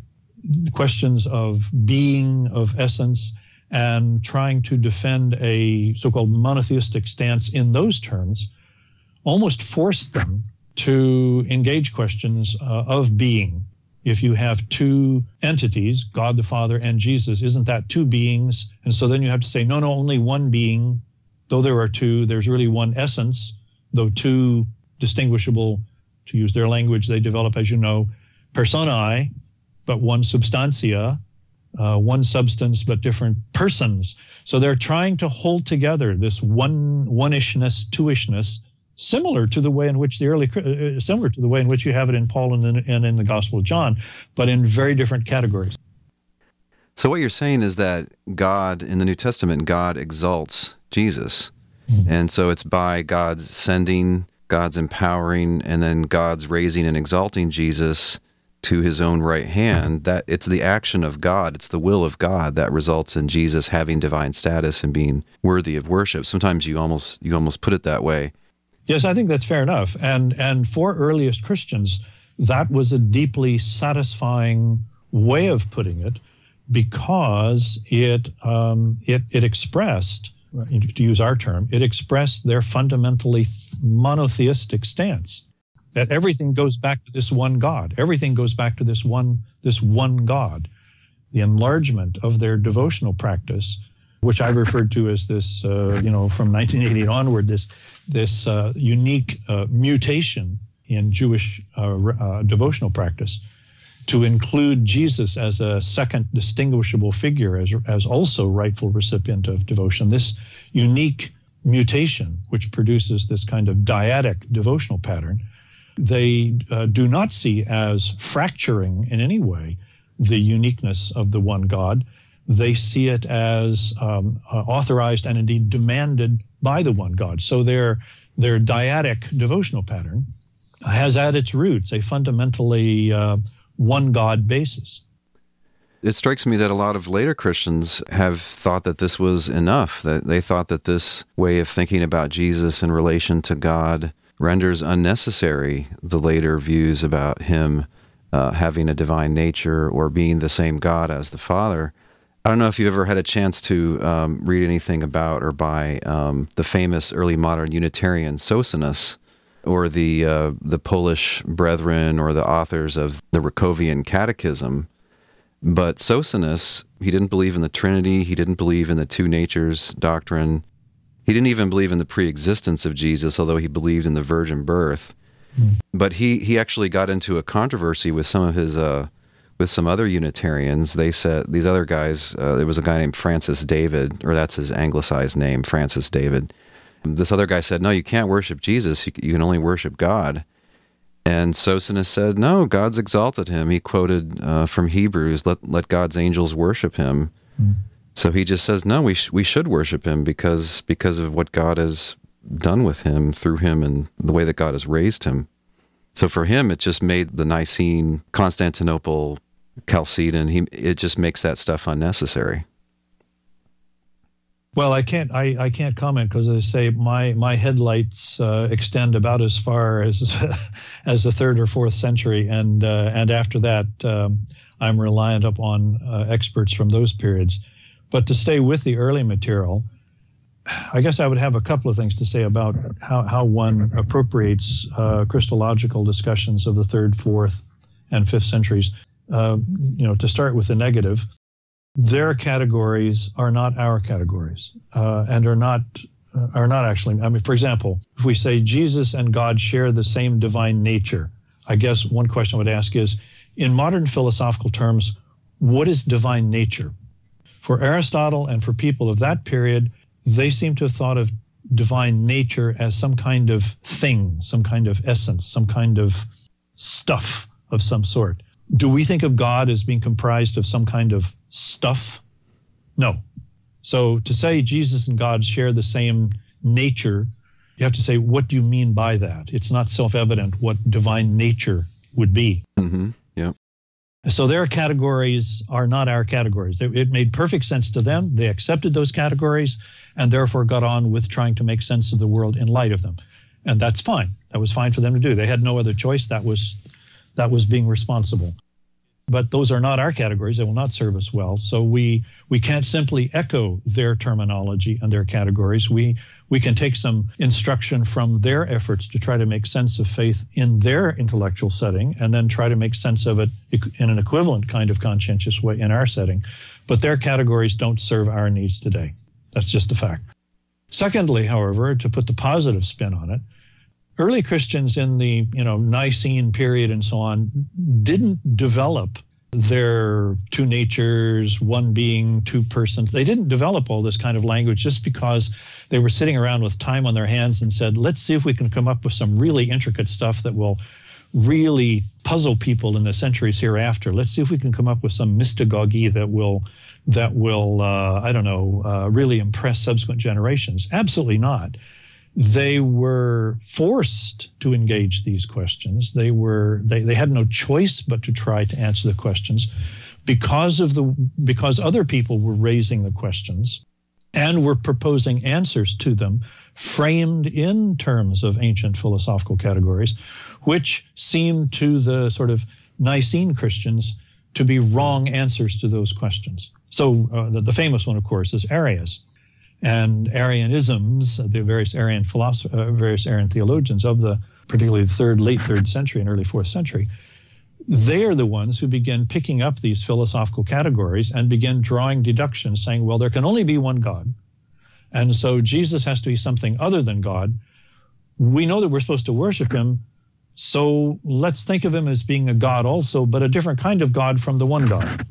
Speaker 4: questions of being, of essence, and trying to defend a so called monotheistic stance in those terms almost forced them to engage questions uh, of being if you have two entities, God the Father and Jesus, isn't that two beings? And so then you have to say, no, no, only one being. Though there are two, there's really one essence, though two distinguishable, to use their language, they develop, as you know, personae, but one substantia, uh, one substance, but different persons. So they're trying to hold together this one, one-ishness, two-ishness, similar to the way in which the early, uh, uh, similar to the way in which you have it in Paul and in, and in the Gospel of John, but in very different categories.
Speaker 2: So what you're saying is that God in the New Testament, God exalts Jesus, mm-hmm. and so it's by God's sending, God's empowering, and then God's raising and exalting Jesus to his own right hand that it's the action of God, it's the will of God that results in Jesus having divine status and being worthy of worship. Sometimes you almost you almost put it that way.
Speaker 4: Yes, I think that's fair enough. And and for earliest Christians, that was a deeply satisfying way of putting it, because it um, it it expressed, to use our term, it expressed their fundamentally monotheistic stance that everything goes back to this one God. Everything goes back to this one this one God. The enlargement of their devotional practice which I've referred to as this, uh, you know, from 1980 onward, this this uh, unique uh, mutation in Jewish uh, uh, devotional practice to include Jesus as a second distinguishable figure, as as also rightful recipient of devotion. This unique mutation, which produces this kind of dyadic devotional pattern, they uh, do not see as fracturing in any way the uniqueness of the one God they see it as um, uh, authorized and indeed demanded by the one God. So their their dyadic devotional pattern has at its roots a fundamentally uh, one God basis.
Speaker 2: It strikes me that a lot of later Christians have thought that this was enough, that they thought that this way of thinking about Jesus in relation to God renders unnecessary the later views about him uh, having a divine nature or being the same God as the Father. I don't know if you've ever had a chance to um, read anything about or by um, the famous early modern Unitarian Socinus. or the uh, the Polish brethren or the authors of the Rakovian Catechism. But Socinus, he didn't believe in the Trinity. He didn't believe in the two natures doctrine. He didn't even believe in the pre-existence of Jesus, although he believed in the virgin birth. Mm. But he he actually got into a controversy with some of his uh, with some other Unitarians. They said these other guys. Uh, there was a guy named Francis David, or that's his anglicized name, Francis David. This other guy said, "No, you can't worship Jesus. You, you can only worship God." And Socinus said, "No, God's exalted him." He quoted uh, from Hebrews, "Let let God's angels worship him." Mm. So he just says, "No, we sh- we should worship him because because of what God has done with him through him and the way that God has raised him." So for him, it just made the Nicene, Constantinople, Chalcedon. He it just makes that stuff unnecessary.
Speaker 4: Well, I can't. I, I can't comment because I say my my headlights uh, extend about as far as <laughs> as the third or fourth century, and uh, and after that, um, I'm reliant upon uh, experts from those periods. But to stay with the early material, I guess I would have a couple of things to say about how how one appropriates uh, Christological discussions of the third, fourth, and fifth centuries. Uh, you know, to start with the negative their categories are not our categories uh, and are not uh, are not actually i mean for example if we say jesus and god share the same divine nature i guess one question i would ask is in modern philosophical terms what is divine nature? For aristotle and for people of that period they seem to have thought of divine nature as some kind of thing some kind of essence some kind of stuff of some sort do we think of god as being comprised of some kind of stuff? No. So to say Jesus and God share the same nature, you have to say, what do you mean by that? It's not self evident what divine nature would be.
Speaker 2: Mm-hmm. Yeah.
Speaker 4: So their categories are not our categories. It made perfect sense to them. They accepted those categories and therefore got on with trying to make sense of the world in light of them. And that's fine. That was fine for them to do. They had no other choice. That was that was being responsible but those are not our categories. They will not serve us well. So we we can't simply echo their terminology and their categories. We we can take some instruction from their efforts to try to make sense of faith in their intellectual setting, and then try to make sense of it in an equivalent kind of conscientious way in our setting. But their categories don't serve our needs today. That's just a fact. Secondly, however, to put the positive spin on it, early Christians in the you know Nicene period and so on didn't develop their two natures, one being two persons. They didn't develop all this kind of language just because they were sitting around with time on their hands and said, let's see if we can come up with some really intricate stuff that will really puzzle people in the centuries hereafter. Let's see if we can come up with some mystagogy that will that will uh, I don't know uh, really impress subsequent generations. Absolutely not they were forced to engage these questions. They were they, they had no choice but to try to answer the questions because of the because other people were raising the questions and were proposing answers to them framed in terms of ancient philosophical categories which seemed to the sort of Nicene Christians to be wrong answers to those questions. So uh, the, the famous one, of course, is Arius and Arianisms, the various Arian philosophers, uh, various Arian theologians of the particularly the third, late third century and early fourth century, they are the ones who begin picking up these philosophical categories and begin drawing deductions, saying, well, there can only be one God. And so Jesus has to be something other than God. We know that we're supposed to worship him. So let's think of him as being a God also, but a different kind of God from the one God.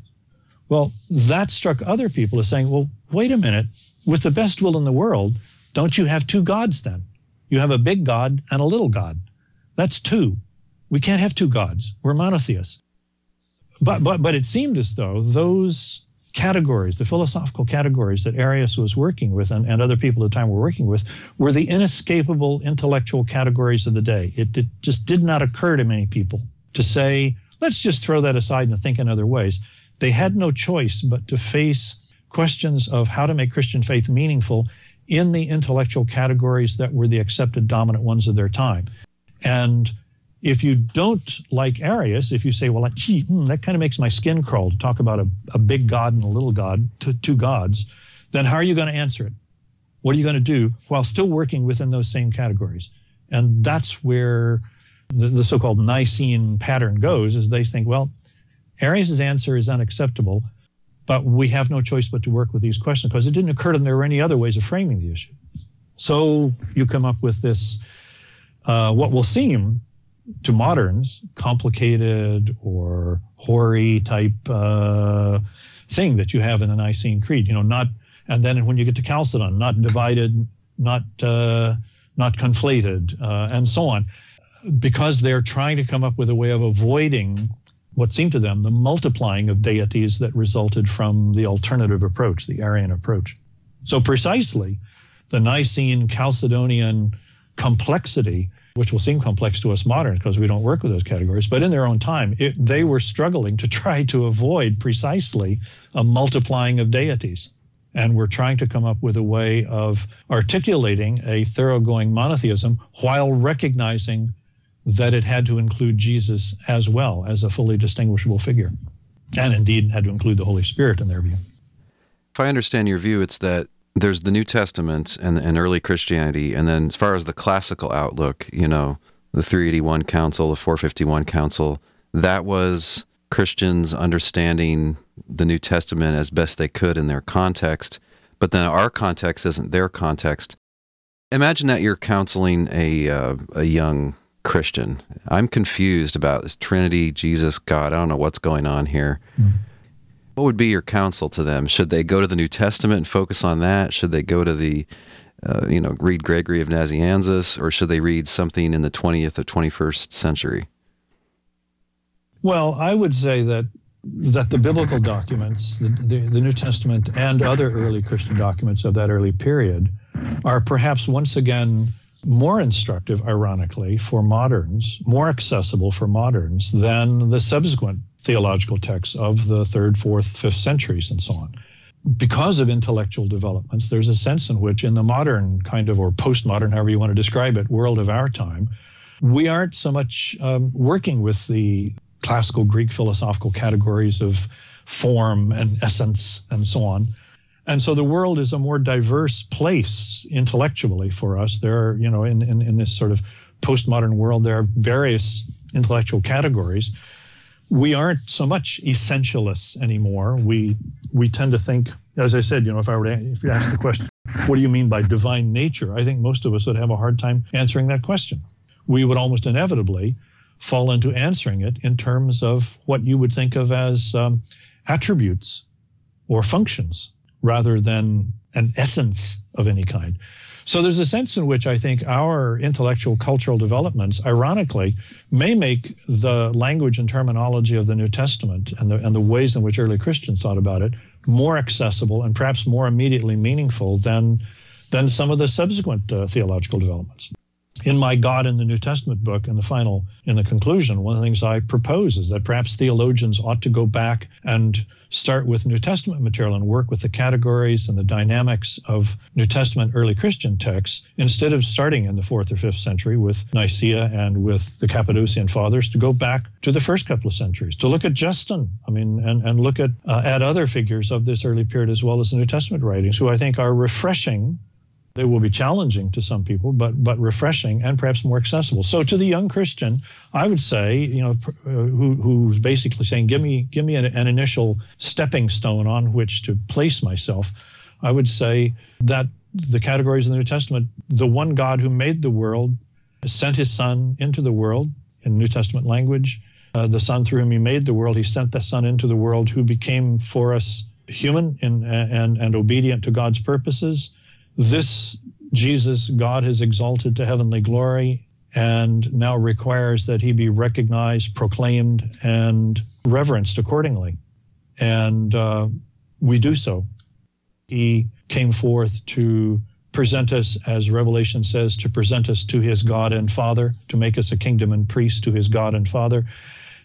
Speaker 4: Well, that struck other people as saying, well, wait a minute with the best will in the world, don't you have two gods then? You have a big God and a little God. That's two. We can't have two gods. We're monotheists. But, but, but it seemed as though those categories, the philosophical categories that Arius was working with and, and other people at the time were working with, were the inescapable intellectual categories of the day. It, it just did not occur to many people to say, let's just throw that aside and think in other ways. They had no choice but to face questions of how to make Christian faith meaningful in the intellectual categories that were the accepted dominant ones of their time. And if you don't like Arius, if you say, well, gee, hmm, that kind of makes my skin crawl to talk about a, a big God and a little God, two gods, then how are you going to answer it? What are you going to do while still working within those same categories? And that's where the, the so called Nicene pattern goes, is they think, well, Arius' answer is unacceptable, but we have no choice but to work with these questions because it didn't occur to them there were any other ways of framing the issue. So you come up with this, uh, what will seem to moderns complicated or hoary type uh, thing that you have in the Nicene Creed. You know, not and then when you get to Chalcedon, not divided, not uh, not conflated, uh, and so on, because they're trying to come up with a way of avoiding what seemed to them the multiplying of deities that resulted from the alternative approach, the Arian approach. So precisely, the Nicene Chalcedonian complexity which will seem complex to us moderns because we don't work with those categories. But in their own time, it, they were struggling to try to avoid precisely a multiplying of deities. And we're trying to come up with a way of articulating a thoroughgoing monotheism while recognizing that it had to include Jesus as well as a fully distinguishable figure. And indeed had to include the Holy Spirit in their view.
Speaker 2: If I understand your view, it's that there's the New Testament and, and early Christianity, and then as far as the classical outlook, you know, the 381 Council, the 451 Council, that was Christians understanding the New Testament as best they could in their context, but then our context isn't their context. Imagine that you're counseling a uh, a young Christian. I'm confused about this Trinity, Jesus, God. I don't know what's going on here. Mm. What would be your counsel to them? Should they go to the New Testament and focus on that? Should they go to the, uh, you know, read Gregory of Nazianzus, or should they read something in the 20th or 21st century?
Speaker 4: Well, I would say that that the biblical documents, the, the, the, New Testament and other early Christian documents of that early period, are perhaps once again more instructive, ironically, for moderns, more accessible for moderns than the subsequent theological texts of the third, fourth, fifth centuries and so on. Because of intellectual developments, there's a sense in which, in the modern kind of, or postmodern, however you want to describe it, world of our time, we aren't so much um, working with the classical Greek philosophical categories of form and essence and so on. And so the world is a more diverse place intellectually for us. There are, you know, in, in, in this sort of postmodern world, there are various intellectual categories we aren't so much essentialists anymore. We we tend to think, as I said, you know, if I were to if you ask the question, what do you mean by divine nature? I think most of us would have a hard time answering that question. We would almost inevitably fall into answering it in terms of what you would think of as um, attributes or functions rather than an essence of any kind. So there's a sense in which I think our intellectual cultural developments, ironically, may make the language and terminology of the New Testament and the, and the ways in which early Christians thought about it more accessible and perhaps more immediately meaningful than, than some of the subsequent uh, theological developments in my God in the New Testament book, in the final, in the conclusion, one of the things I propose is that perhaps theologians ought to go back and start with New Testament material and work with the categories and the dynamics of New Testament early Christian texts instead of starting in the fourth or fifth century with Nicaea and with the Cappadocian Fathers to go back to the first couple of centuries to look at Justin. I mean, and, and look at, uh, at other figures of this early period as well as the New Testament writings who I think are refreshing they will be challenging to some people, but but refreshing and perhaps more accessible. So to the young Christian, I would say, you know, uh, who, who's basically saying, "Give me give me an, an initial stepping stone on which to place myself," I would say that the categories in the New Testament, the one God who made the world sent His Son into the world in New Testament language. Uh, the Son through whom He made the world, He sent the Son into the world, who became for us human and and, and obedient to God's purposes this Jesus, God has exalted to heavenly glory and now requires that he be recognized, proclaimed, and reverenced accordingly. And uh, we do so. He came forth to present us, as Revelation says, to present us to his God and Father, to make us a kingdom and priest to his God and Father.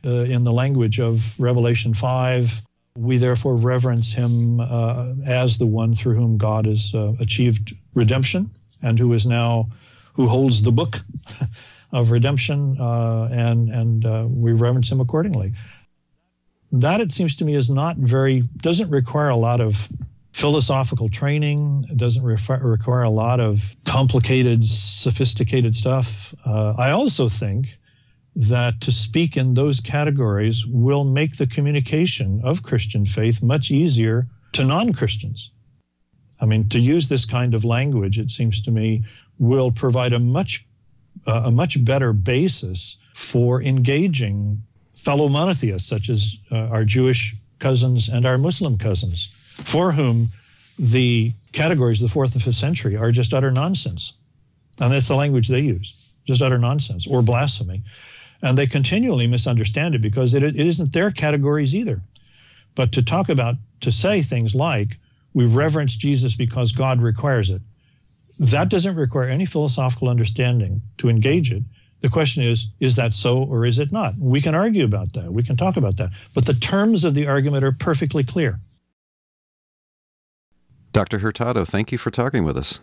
Speaker 4: Uh, in the language of Revelation 5, we therefore reverence him uh, as the one through whom God has uh, achieved redemption and who is now, who holds the book <laughs> of redemption, uh, and, and uh, we reverence him accordingly. That, it seems to me, is not very, doesn't require a lot of philosophical training. It doesn't require a lot of complicated, sophisticated stuff. Uh, I also think that to speak in those categories will make the communication of Christian faith much easier to non Christians. I mean, to use this kind of language, it seems to me, will provide a much, uh, a much better basis for engaging fellow monotheists, such as uh, our Jewish cousins and our Muslim cousins, for whom the categories of the fourth and fifth century are just utter nonsense. And that's the language they use, just utter nonsense or blasphemy. And they continually misunderstand it because it, it isn't their categories either. But to talk about, to say things like, we reverence Jesus because God requires it, that doesn't require any philosophical understanding to engage it. The question is, is that so or is it not? We can argue about that. We can talk about that. But the terms of the argument are perfectly clear.
Speaker 2: Dr. Hurtado, thank you for talking with us.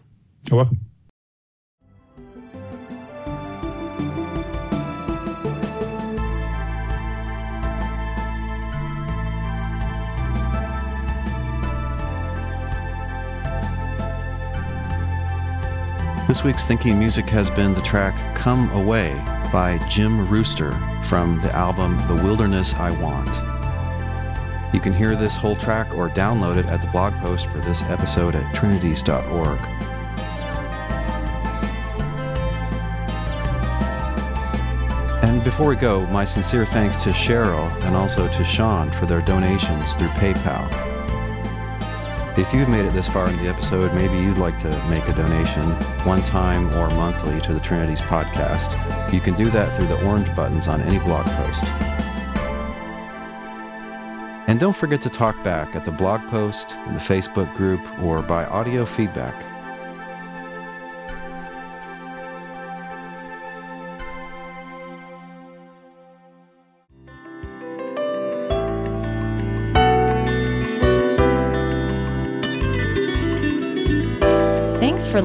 Speaker 4: You're welcome.
Speaker 2: This week's Thinking Music has been the track Come Away by Jim Rooster from the album The Wilderness I Want. You can hear this whole track or download it at the blog post for this episode at trinities.org. And before we go, my sincere thanks to Cheryl and also to Sean for their donations through PayPal. If you've made it this far in the episode, maybe you'd like to make a donation one time or monthly to the Trinities podcast. You can do that through the orange buttons on any blog post. And don't forget to talk back at the blog post, in the Facebook group, or by audio feedback.